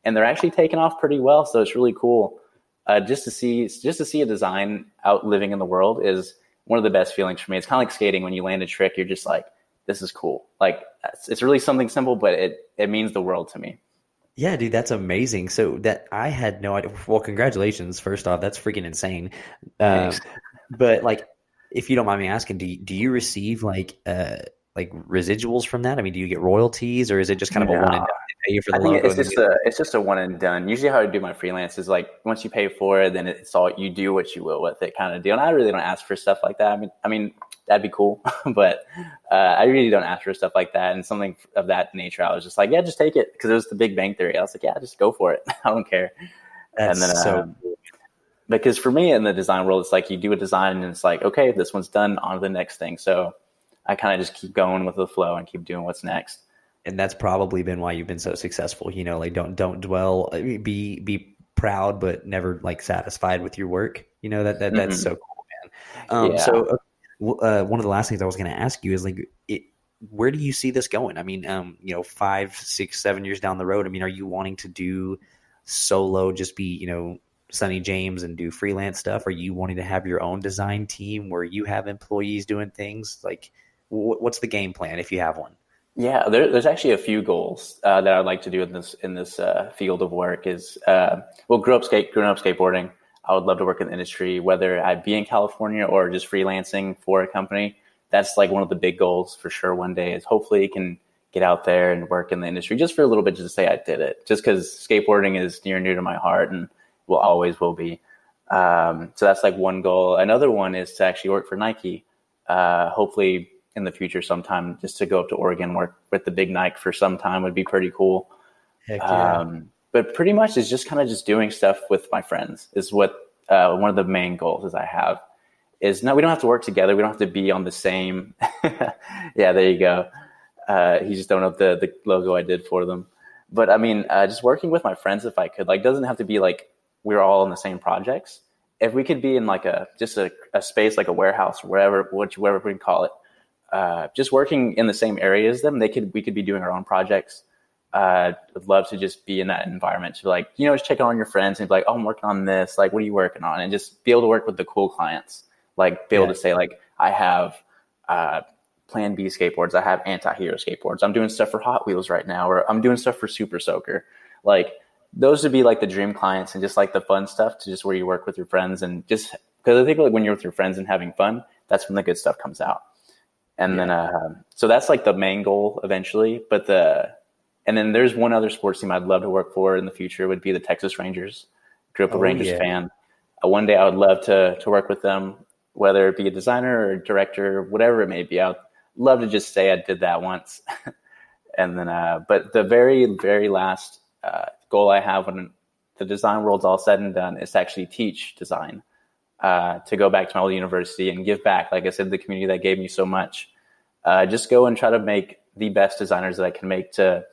and they're actually taking off pretty well. So it's really cool. Uh, just to see just to see a design out living in the world is one of the best feelings for me. It's kind of like skating when you land a trick. You're just like, this is cool. Like it's, really something simple, but it it means the world to me. Yeah, dude, that's amazing. So that I had no idea. Well, congratulations. First off, that's freaking insane. Uh, but like, if you don't mind me asking, do you, do you receive like uh like residuals from that? I mean, do you get royalties, or is it just kind of a one and done? Pay you for the I think it's just a it's just a one and done. Usually, how I do my freelance is like once you pay for it, then it's all you do what you will with it, kind of deal. And I really don't ask for stuff like that. I mean, I mean that'd be cool. but uh, I really don't ask for stuff like that. And something of that nature, I was just like, yeah, just take it because it was the Big Bang Theory. I was like, yeah, just go for it. I don't care. That's and then, so. Um, because for me in the design world, it's like you do a design and it's like, okay, this one's done, on to the next thing. So I kind of just keep going with the flow and keep doing what's next. And that's probably been why you've been so successful. You know, like don't don't dwell, be be proud, but never like satisfied with your work. You know that that that's mm-hmm. so cool, man. Um, yeah. So uh, uh, one of the last things I was going to ask you is like, it, where do you see this going? I mean, um, you know, five, six, seven years down the road. I mean, are you wanting to do solo, just be, you know, Sonny James and do freelance stuff? Are you wanting to have your own design team where you have employees doing things? Like, w- what's the game plan if you have one? Yeah, there, there's actually a few goals uh, that I'd like to do in this in this uh, field of work. Is uh, well, grew up skate, grew up skateboarding. I would love to work in the industry, whether I be in California or just freelancing for a company. That's like one of the big goals for sure. One day is hopefully can get out there and work in the industry just for a little bit, just to say I did it. Just because skateboarding is near and dear to my heart and will always will be. Um, so that's like one goal. Another one is to actually work for Nike. Uh, hopefully in the future sometime, just to go up to Oregon, work with the big Nike for some time would be pretty cool. Yeah. Um, but pretty much is just kind of just doing stuff with my friends is what uh, one of the main goals is I have is no, we don't have to work together. We don't have to be on the same. yeah, there you go. Uh, you just don't know the the logo I did for them. But I mean, uh, just working with my friends if I could, like, doesn't have to be like we're all in the same projects. If we could be in like a just a, a space like a warehouse wherever, whatever we can call it, uh, just working in the same area as them, they could we could be doing our own projects uh, would love to just be in that environment to be like, you know, just check on your friends and be like, oh, I'm working on this. Like, what are you working on? And just be able to work with the cool clients. Like, be able to say, like, I have uh, Plan B skateboards. I have anti-hero skateboards. I'm doing stuff for Hot Wheels right now, or I'm doing stuff for Super Soaker. Like, those would be like the dream clients and just like the fun stuff to just where you work with your friends and just because I think like when you're with your friends and having fun, that's when the good stuff comes out. And yeah. then, uh, so that's like the main goal eventually. But the and then there's one other sports team I'd love to work for in the future would be the Texas Rangers. Grew up a oh, Rangers yeah. fan. Uh, one day I would love to to work with them, whether it be a designer or director, whatever it may be. I'd love to just say I did that once. and then, uh, but the very very last uh, goal I have when the design world's all said and done is to actually teach design. Uh, to go back to my old university and give back, like I said, the community that gave me so much. Uh, just go and try to make the best designers that I can make to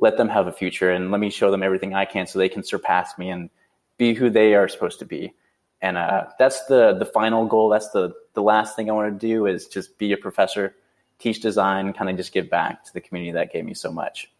let them have a future and let me show them everything I can so they can surpass me and be who they are supposed to be. And uh, that's the the final goal. That's the the last thing I want to do is just be a professor, teach design, kind of just give back to the community that gave me so much.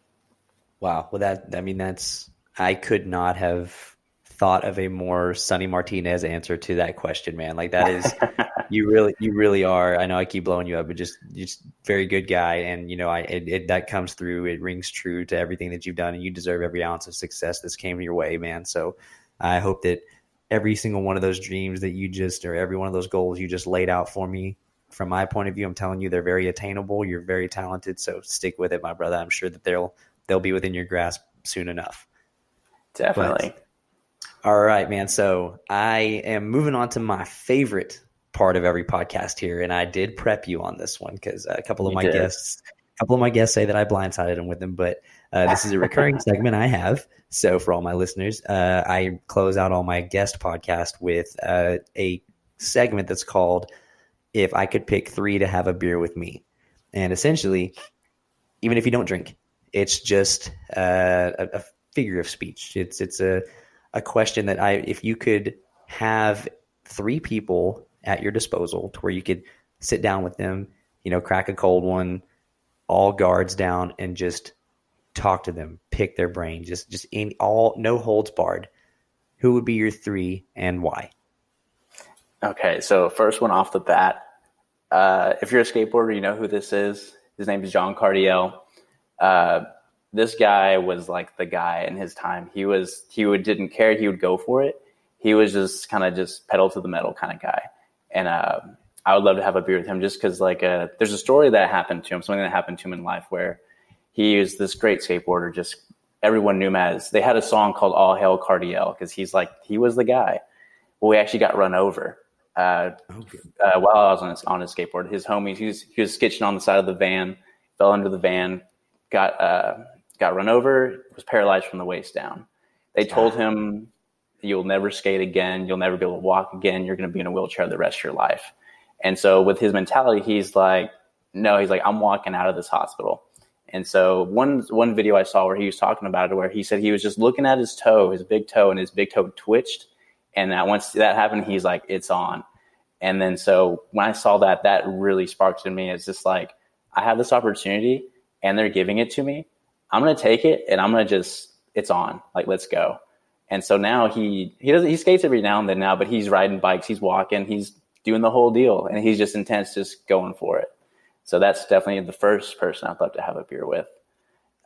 Wow. Well, that I mean, that's I could not have thought of a more Sonny Martinez answer to that question, man. Like that is you really you really are. I know I keep blowing you up, but just just very good guy, and you know I it, it, that comes through. It rings true to everything that you've done, and you deserve every ounce of success that's came your way, man. So I hope that every single one of those dreams that you just or every one of those goals you just laid out for me from my point of view i'm telling you they're very attainable you're very talented so stick with it my brother i'm sure that they'll they'll be within your grasp soon enough definitely but, all right, man. So I am moving on to my favorite part of every podcast here, and I did prep you on this one because a couple of you my did. guests, a couple of my guests say that I blindsided them with them, but uh, this is a recurring segment I have. So for all my listeners, uh, I close out all my guest podcast with uh, a segment that's called "If I Could Pick Three to Have a Beer with Me," and essentially, even if you don't drink, it's just uh, a, a figure of speech. It's it's a a question that I, if you could have three people at your disposal to where you could sit down with them, you know, crack a cold one, all guards down, and just talk to them, pick their brain, just just in all no holds barred. Who would be your three and why? Okay, so first one off the bat, uh, if you're a skateboarder, you know who this is. His name is John Cardiel. Uh, this guy was like the guy in his time. He was he would didn't care. He would go for it. He was just kind of just pedal to the metal kind of guy. And uh, I would love to have a beer with him just because like uh, there's a story that happened to him, something that happened to him in life where he was this great skateboarder. Just everyone knew him as. They had a song called "All Hail Cardiel" because he's like he was the guy. Well, we actually got run over. Uh, okay. uh, while I was on his, on his skateboard, his homies, he was, he was sketching on the side of the van, fell under the van, got uh, got run over, was paralyzed from the waist down. They told him, You'll never skate again. You'll never be able to walk again. You're going to be in a wheelchair the rest of your life. And so, with his mentality, he's like, No, he's like, I'm walking out of this hospital. And so, one, one video I saw where he was talking about it, where he said he was just looking at his toe, his big toe, and his big toe twitched. And that once that happened, he's like, It's on. And then, so when I saw that, that really sparked in me. It's just like, I have this opportunity and they're giving it to me I'm going to take it and I'm going to just, it's on. Like, let's go. And so now he, he doesn't he skates every now and then now, but he's riding bikes, he's walking, he's doing the whole deal and he's just intense, just going for it. So that's definitely the first person I'd love to have a beer with.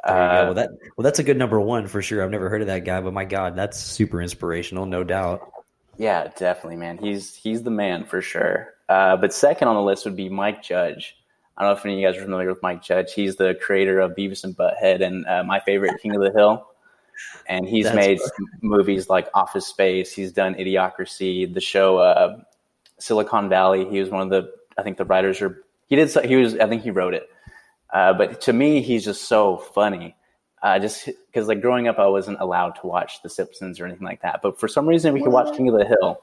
Uh, well, that well, that's a good number one for sure. I've never heard of that guy, but my God, that's super inspirational, no doubt. Yeah, definitely, man. He's he's the man for sure. Uh, but second on the list would be Mike Judge. I don't know if any of you guys are familiar with Mike Judge. He's the creator of Beavis and Butthead and uh, my favorite King of the Hill. And he's That's made movies like Office Space. He's done Idiocracy, the show uh, Silicon Valley. He was one of the, I think the writers are, he did, he was, I think he wrote it. Uh, but to me, he's just so funny. Uh, just because like growing up, I wasn't allowed to watch The Simpsons or anything like that. But for some reason, we could watch King of the Hill.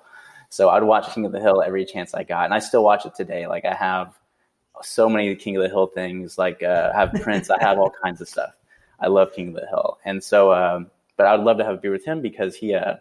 So I'd watch King of the Hill every chance I got, and I still watch it today. Like I have so many King of the Hill things. Like uh, I have Prince, I have all kinds of stuff. I love King of the Hill, and so. Um, but I would love to have a beer with him because he. Uh,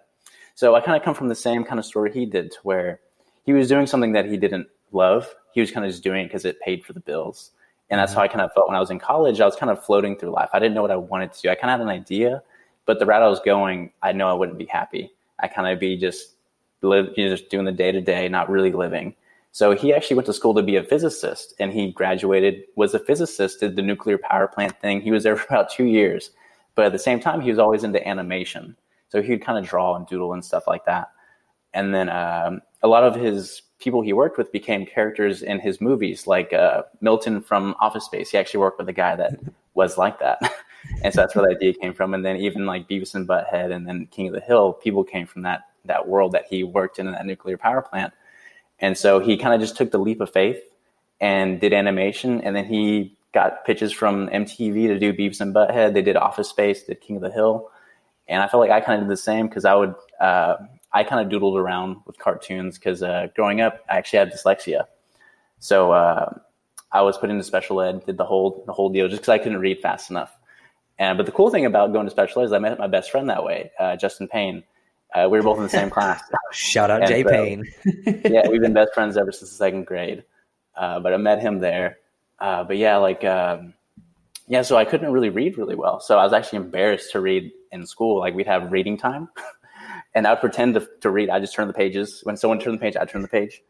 so I kind of come from the same kind of story he did, to where he was doing something that he didn't love. He was kind of just doing it because it paid for the bills, and that's mm-hmm. how I kind of felt when I was in college. I was kind of floating through life. I didn't know what I wanted to do. I kind of had an idea, but the route I was going, I know I wouldn't be happy. I kind of be just live, you know, just doing the day to day, not really living. So he actually went to school to be a physicist and he graduated, was a physicist, did the nuclear power plant thing. He was there for about two years. But at the same time, he was always into animation. So he'd kind of draw and doodle and stuff like that. And then um, a lot of his people he worked with became characters in his movies, like uh, Milton from Office Space. He actually worked with a guy that was like that. and so that's where the idea came from. And then even like Beavis and Butthead and then King of the Hill, people came from that, that world that he worked in, in that nuclear power plant. And so he kind of just took the leap of faith and did animation. And then he got pitches from MTV to do Beavis and Butthead. They did Office Space, did King of the Hill. And I felt like I kind of did the same because I would, uh, I kind of doodled around with cartoons because uh, growing up, I actually had dyslexia. So uh, I was put into special ed, did the whole the whole deal just because I couldn't read fast enough. And but the cool thing about going to special ed is I met my best friend that way, uh, Justin Payne. Uh, we were both in the same class. Shout out Jay so, Payne. yeah, we've been best friends ever since the second grade. Uh, but I met him there. Uh, but yeah, like um, yeah, so I couldn't really read really well. So I was actually embarrassed to read in school. Like we'd have reading time, and I'd pretend to, to read. I just turn the pages. When someone turned the page, I'd turn the page.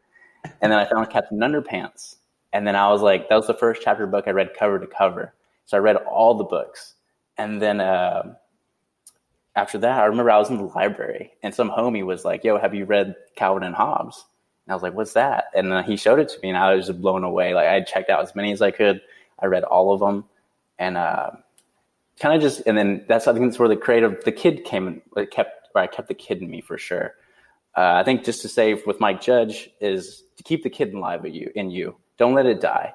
And then I found Captain Underpants, and then I was like, that was the first chapter book I read cover to cover. So I read all the books, and then uh, after that, I remember I was in the library, and some homie was like, "Yo, have you read Calvin and Hobbes?" And I was like, "What's that?" And he showed it to me, and I was just blown away. Like I checked out as many as I could. I read all of them and uh, kind of just and then that's I think that's where the creative the kid came it kept where I kept the kid in me for sure. Uh, I think just to say with Mike Judge is to keep the kid alive in you in you. Don't let it die.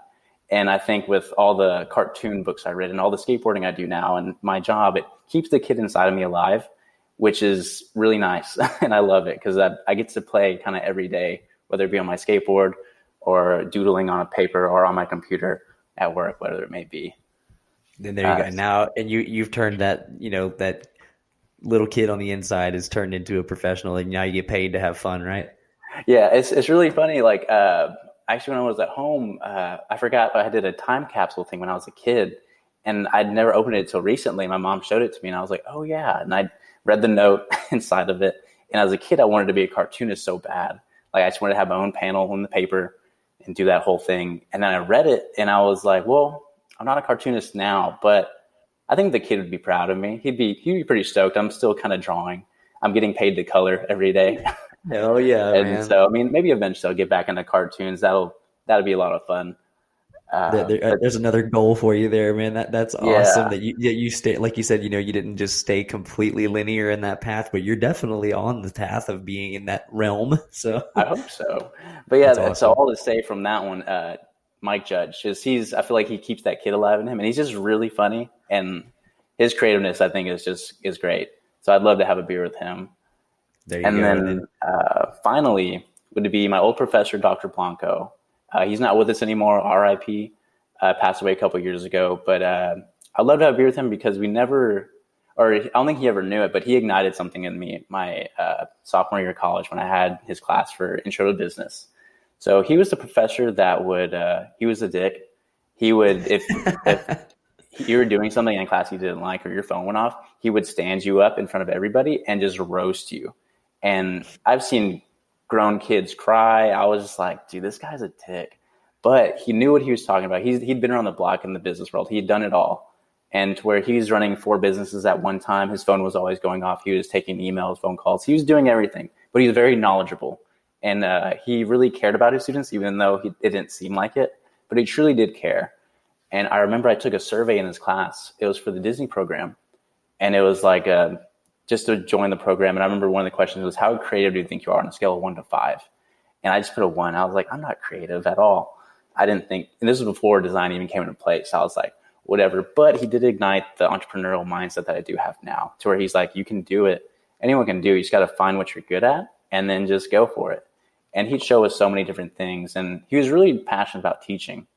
And I think with all the cartoon books I read and all the skateboarding I do now and my job, it keeps the kid inside of me alive, which is really nice. and I love it because I, I get to play kind of every day, whether it be on my skateboard or doodling on a paper or on my computer at work, whatever it may be. Then there you uh, go. Now, and you you've turned that you know that little kid on the inside is turned into a professional, and now you get paid to have fun, right? Yeah, it's it's really funny. Like uh, actually, when I was at home, uh, I forgot I did a time capsule thing when I was a kid, and I'd never opened it until recently. My mom showed it to me, and I was like, "Oh yeah!" And I read the note inside of it. And as a kid, I wanted to be a cartoonist so bad. Like I just wanted to have my own panel in the paper and do that whole thing. And then I read it, and I was like, "Well, I'm not a cartoonist now, but I think the kid would be proud of me. He'd be he'd be pretty stoked. I'm still kind of drawing. I'm getting paid to color every day. Hell yeah! and man. so I mean, maybe eventually I'll get back into cartoons. That'll that'll be a lot of fun. Uh, there, uh, there's another goal for you there, man. That that's awesome. Yeah. That you that you stay like you said. You know, you didn't just stay completely linear in that path, but you're definitely on the path of being in that realm. So I hope so. But yeah, awesome. so all to say from that one, uh, Mike Judge. Just he's I feel like he keeps that kid alive in him, and he's just really funny, and his creativeness I think is just is great. So I'd love to have a beer with him. And go. then uh, finally would be my old professor, Dr. Blanco. Uh, he's not with us anymore. R.I.P. Uh, passed away a couple years ago, but uh, I'd love to have a beer with him because we never, or I don't think he ever knew it, but he ignited something in me my uh, sophomore year of college when I had his class for Intro to Business so he was the professor that would uh, he was a dick. He would if if you were doing something in class you didn't like or your phone went off, he would stand you up in front of everybody and just roast you. And I've seen grown kids cry. I was just like, dude, this guy's a tick. But he knew what he was talking about. He's, he'd been around the block in the business world. He'd done it all. And to where he was running four businesses at one time, his phone was always going off. He was taking emails, phone calls. He was doing everything, but he was very knowledgeable and uh, he really cared about his students, even though he, it didn't seem like it. But he truly did care. And I remember I took a survey in his class. It was for the Disney program, and it was like uh, just to join the program. And I remember one of the questions was, "How creative do you think you are on a scale of one to five? And I just put a one. I was like, "I'm not creative at all." I didn't think, and this was before design even came into place. So I was like, whatever. But he did ignite the entrepreneurial mindset that I do have now, to where he's like, you can do it. Anyone can do. It. You just got to find what you're good at, and then just go for it and he'd show us so many different things and he was really passionate about teaching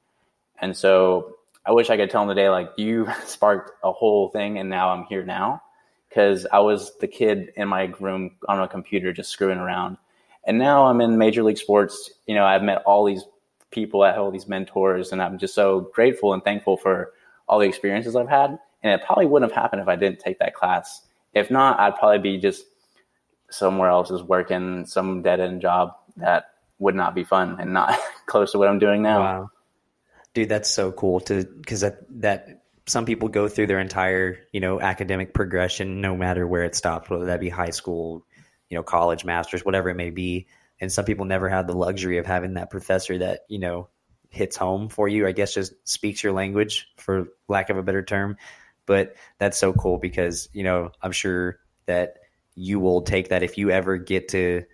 and so i wish i could tell him today like you sparked a whole thing and now i'm here now because i was the kid in my room on a computer just screwing around and now i'm in major league sports you know i've met all these people i have all these mentors and i'm just so grateful and thankful for all the experiences i've had and it probably wouldn't have happened if i didn't take that class if not i'd probably be just somewhere else is working some dead end job that would not be fun and not close to what I'm doing now. Wow. Dude, that's so cool to because that that some people go through their entire you know academic progression, no matter where it stops, whether that be high school, you know, college, masters, whatever it may be, and some people never have the luxury of having that professor that you know hits home for you. I guess just speaks your language, for lack of a better term. But that's so cool because you know I'm sure that you will take that if you ever get to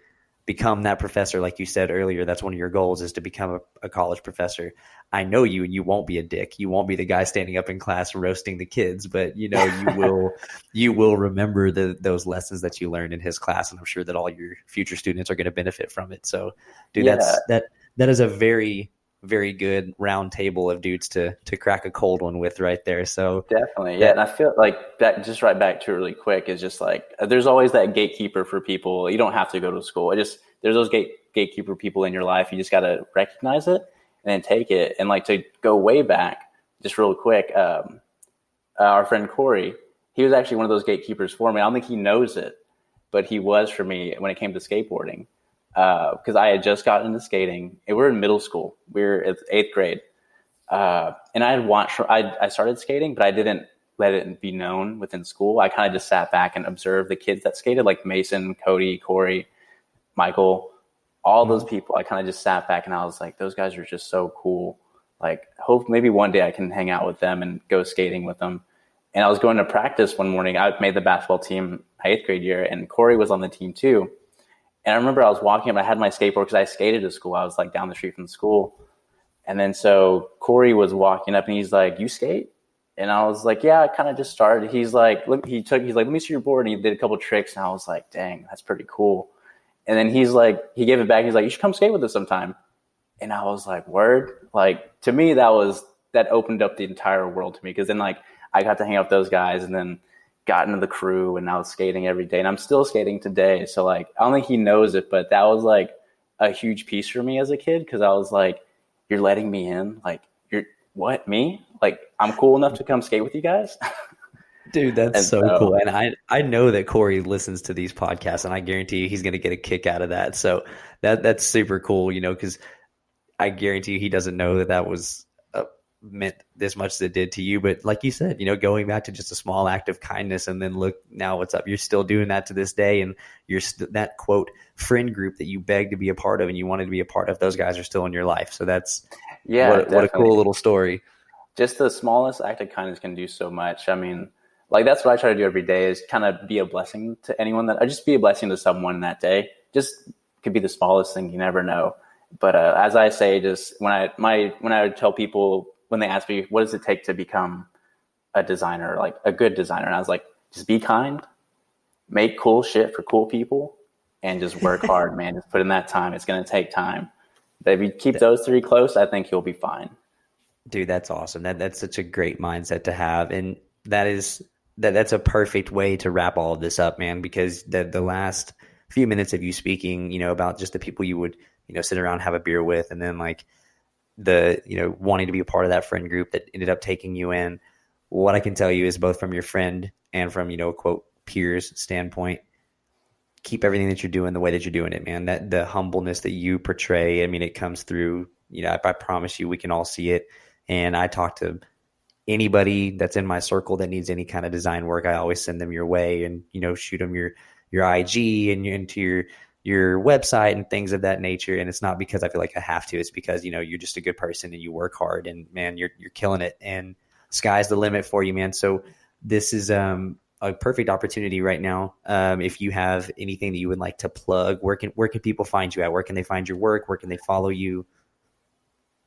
become that professor like you said earlier that's one of your goals is to become a, a, college professor i know you and you won't be a dick you won't be the guy standing up in class roasting the kids but you know you will you will remember the, those lessons that you learned in his class and i'm sure that all your future students are going to benefit from it so dude yeah. that's that that is a very very good round table of dudes to to crack a cold one with right there. So definitely, yeah. And I feel like that. Just right back to it really quick is just like uh, there's always that gatekeeper for people. You don't have to go to school. I just there's those gate gatekeeper people in your life. You just got to recognize it and then take it. And like to go way back, just real quick, um, uh, our friend Corey, he was actually one of those gatekeepers for me. I don't think he knows it, but he was for me when it came to skateboarding because uh, I had just gotten into skating. And we are in middle school. We were at eighth grade, uh, and I had watched. I started skating, but I didn't let it be known within school. I kind of just sat back and observed the kids that skated, like Mason, Cody, Corey, Michael, all those people. I kind of just sat back and I was like, those guys are just so cool. Like, hope maybe one day I can hang out with them and go skating with them. And I was going to practice one morning. I made the basketball team my eighth grade year, and Corey was on the team too. And I remember I was walking up, I had my skateboard because I skated to school. I was like down the street from the school. And then so Corey was walking up and he's like, You skate? And I was like, Yeah, I kind of just started. He's like, look, he took, he's like, Let me see your board. And he did a couple tricks. And I was like, Dang, that's pretty cool. And then he's like, he gave it back. He's like, You should come skate with us sometime. And I was like, Word. Like, to me, that was, that opened up the entire world to me. Cause then, like, I got to hang out with those guys. And then, got into the crew and I was skating every day and I'm still skating today. So like I don't think he knows it, but that was like a huge piece for me as a kid because I was like, You're letting me in? Like you're what, me? Like I'm cool enough to come skate with you guys? Dude, that's so, so, cool. And I I know that Corey listens to these podcasts and I guarantee you he's gonna get a kick out of that. So that that's super cool, you know, because I guarantee you he doesn't know that that was uh, meant this much as it did to you. But like you said, you know, going back to just a small act of kindness and then look now what's up. You're still doing that to this day. And you're st- that quote friend group that you begged to be a part of and you wanted to be a part of, those guys are still in your life. So that's, yeah, what, what a cool little story. Just the smallest act of kindness can do so much. I mean, like that's what I try to do every day is kind of be a blessing to anyone that I just be a blessing to someone that day. Just could be the smallest thing. You never know. But uh, as I say, just when I my when I tell people when they ask me, what does it take to become a designer, like a good designer? And I was like, just be kind, make cool shit for cool people, and just work hard, man. Just put in that time. It's going to take time. But if you keep those three close, I think you'll be fine. Dude, that's awesome. That that's such a great mindset to have, and that is that that's a perfect way to wrap all of this up, man. Because the the last few minutes of you speaking, you know, about just the people you would you know sit around have a beer with, and then like the you know wanting to be a part of that friend group that ended up taking you in what i can tell you is both from your friend and from you know quote peers standpoint keep everything that you're doing the way that you're doing it man that the humbleness that you portray i mean it comes through you know I, I promise you we can all see it and i talk to anybody that's in my circle that needs any kind of design work i always send them your way and you know shoot them your your ig and into your your website and things of that nature. And it's not because I feel like I have to. It's because you know you're just a good person and you work hard and man, you're you're killing it. And sky's the limit for you, man. So this is um, a perfect opportunity right now. Um, if you have anything that you would like to plug, where can where can people find you at? Where can they find your work? Where can they follow you?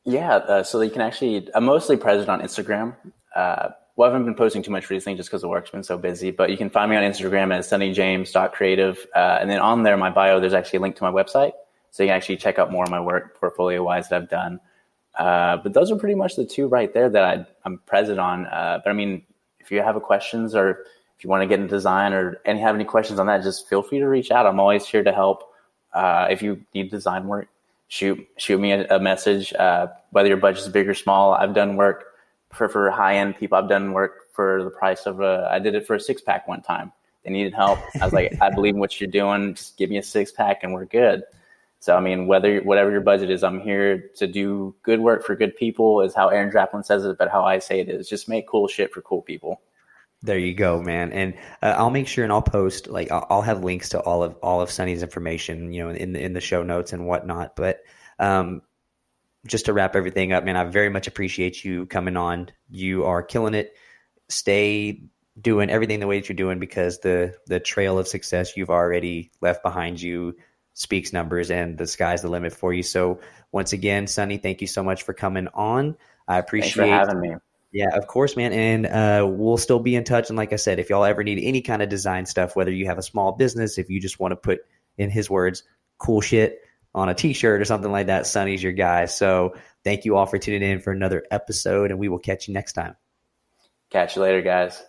Yeah, uh, so you can actually. I'm mostly present on Instagram. Uh, well, I haven't been posting too much recently just because the work's been so busy, but you can find me on Instagram at sunnyjames.creative. Uh, and then on there, my bio, there's actually a link to my website. So you can actually check out more of my work portfolio wise that I've done. Uh, but those are pretty much the two right there that I, am present on. Uh, but I mean, if you have questions or if you want to get into design or any have any questions on that, just feel free to reach out. I'm always here to help. Uh, if you need design work, shoot shoot me a, a message. Uh, whether your budget's big or small, I've done work for, for high end people. I've done work for the price of a, I did it for a six pack one time. They needed help. I was like, I believe in what you're doing. Just give me a six pack and we're good. So, I mean, whether, whatever your budget is, I'm here to do good work for good people is how Aaron Draplin says it, but how I say it is just make cool shit for cool people. There you go, man. And uh, I'll make sure and I'll post like I'll have links to all of all of Sonny's information, you know, in the, in the show notes and whatnot. But um, just to wrap everything up, man, I very much appreciate you coming on. You are killing it. Stay doing everything the way that you're doing because the the trail of success you've already left behind you speaks numbers and the sky's the limit for you. So once again, Sunny, thank you so much for coming on. I appreciate having me. Yeah, of course, man. And uh, we'll still be in touch. And like I said, if y'all ever need any kind of design stuff, whether you have a small business, if you just want to put in his words, cool shit, on a t-shirt or something like that, Sonny's your guy. So thank you all for tuning in for another episode and we will catch you next time. Catch you later, guys.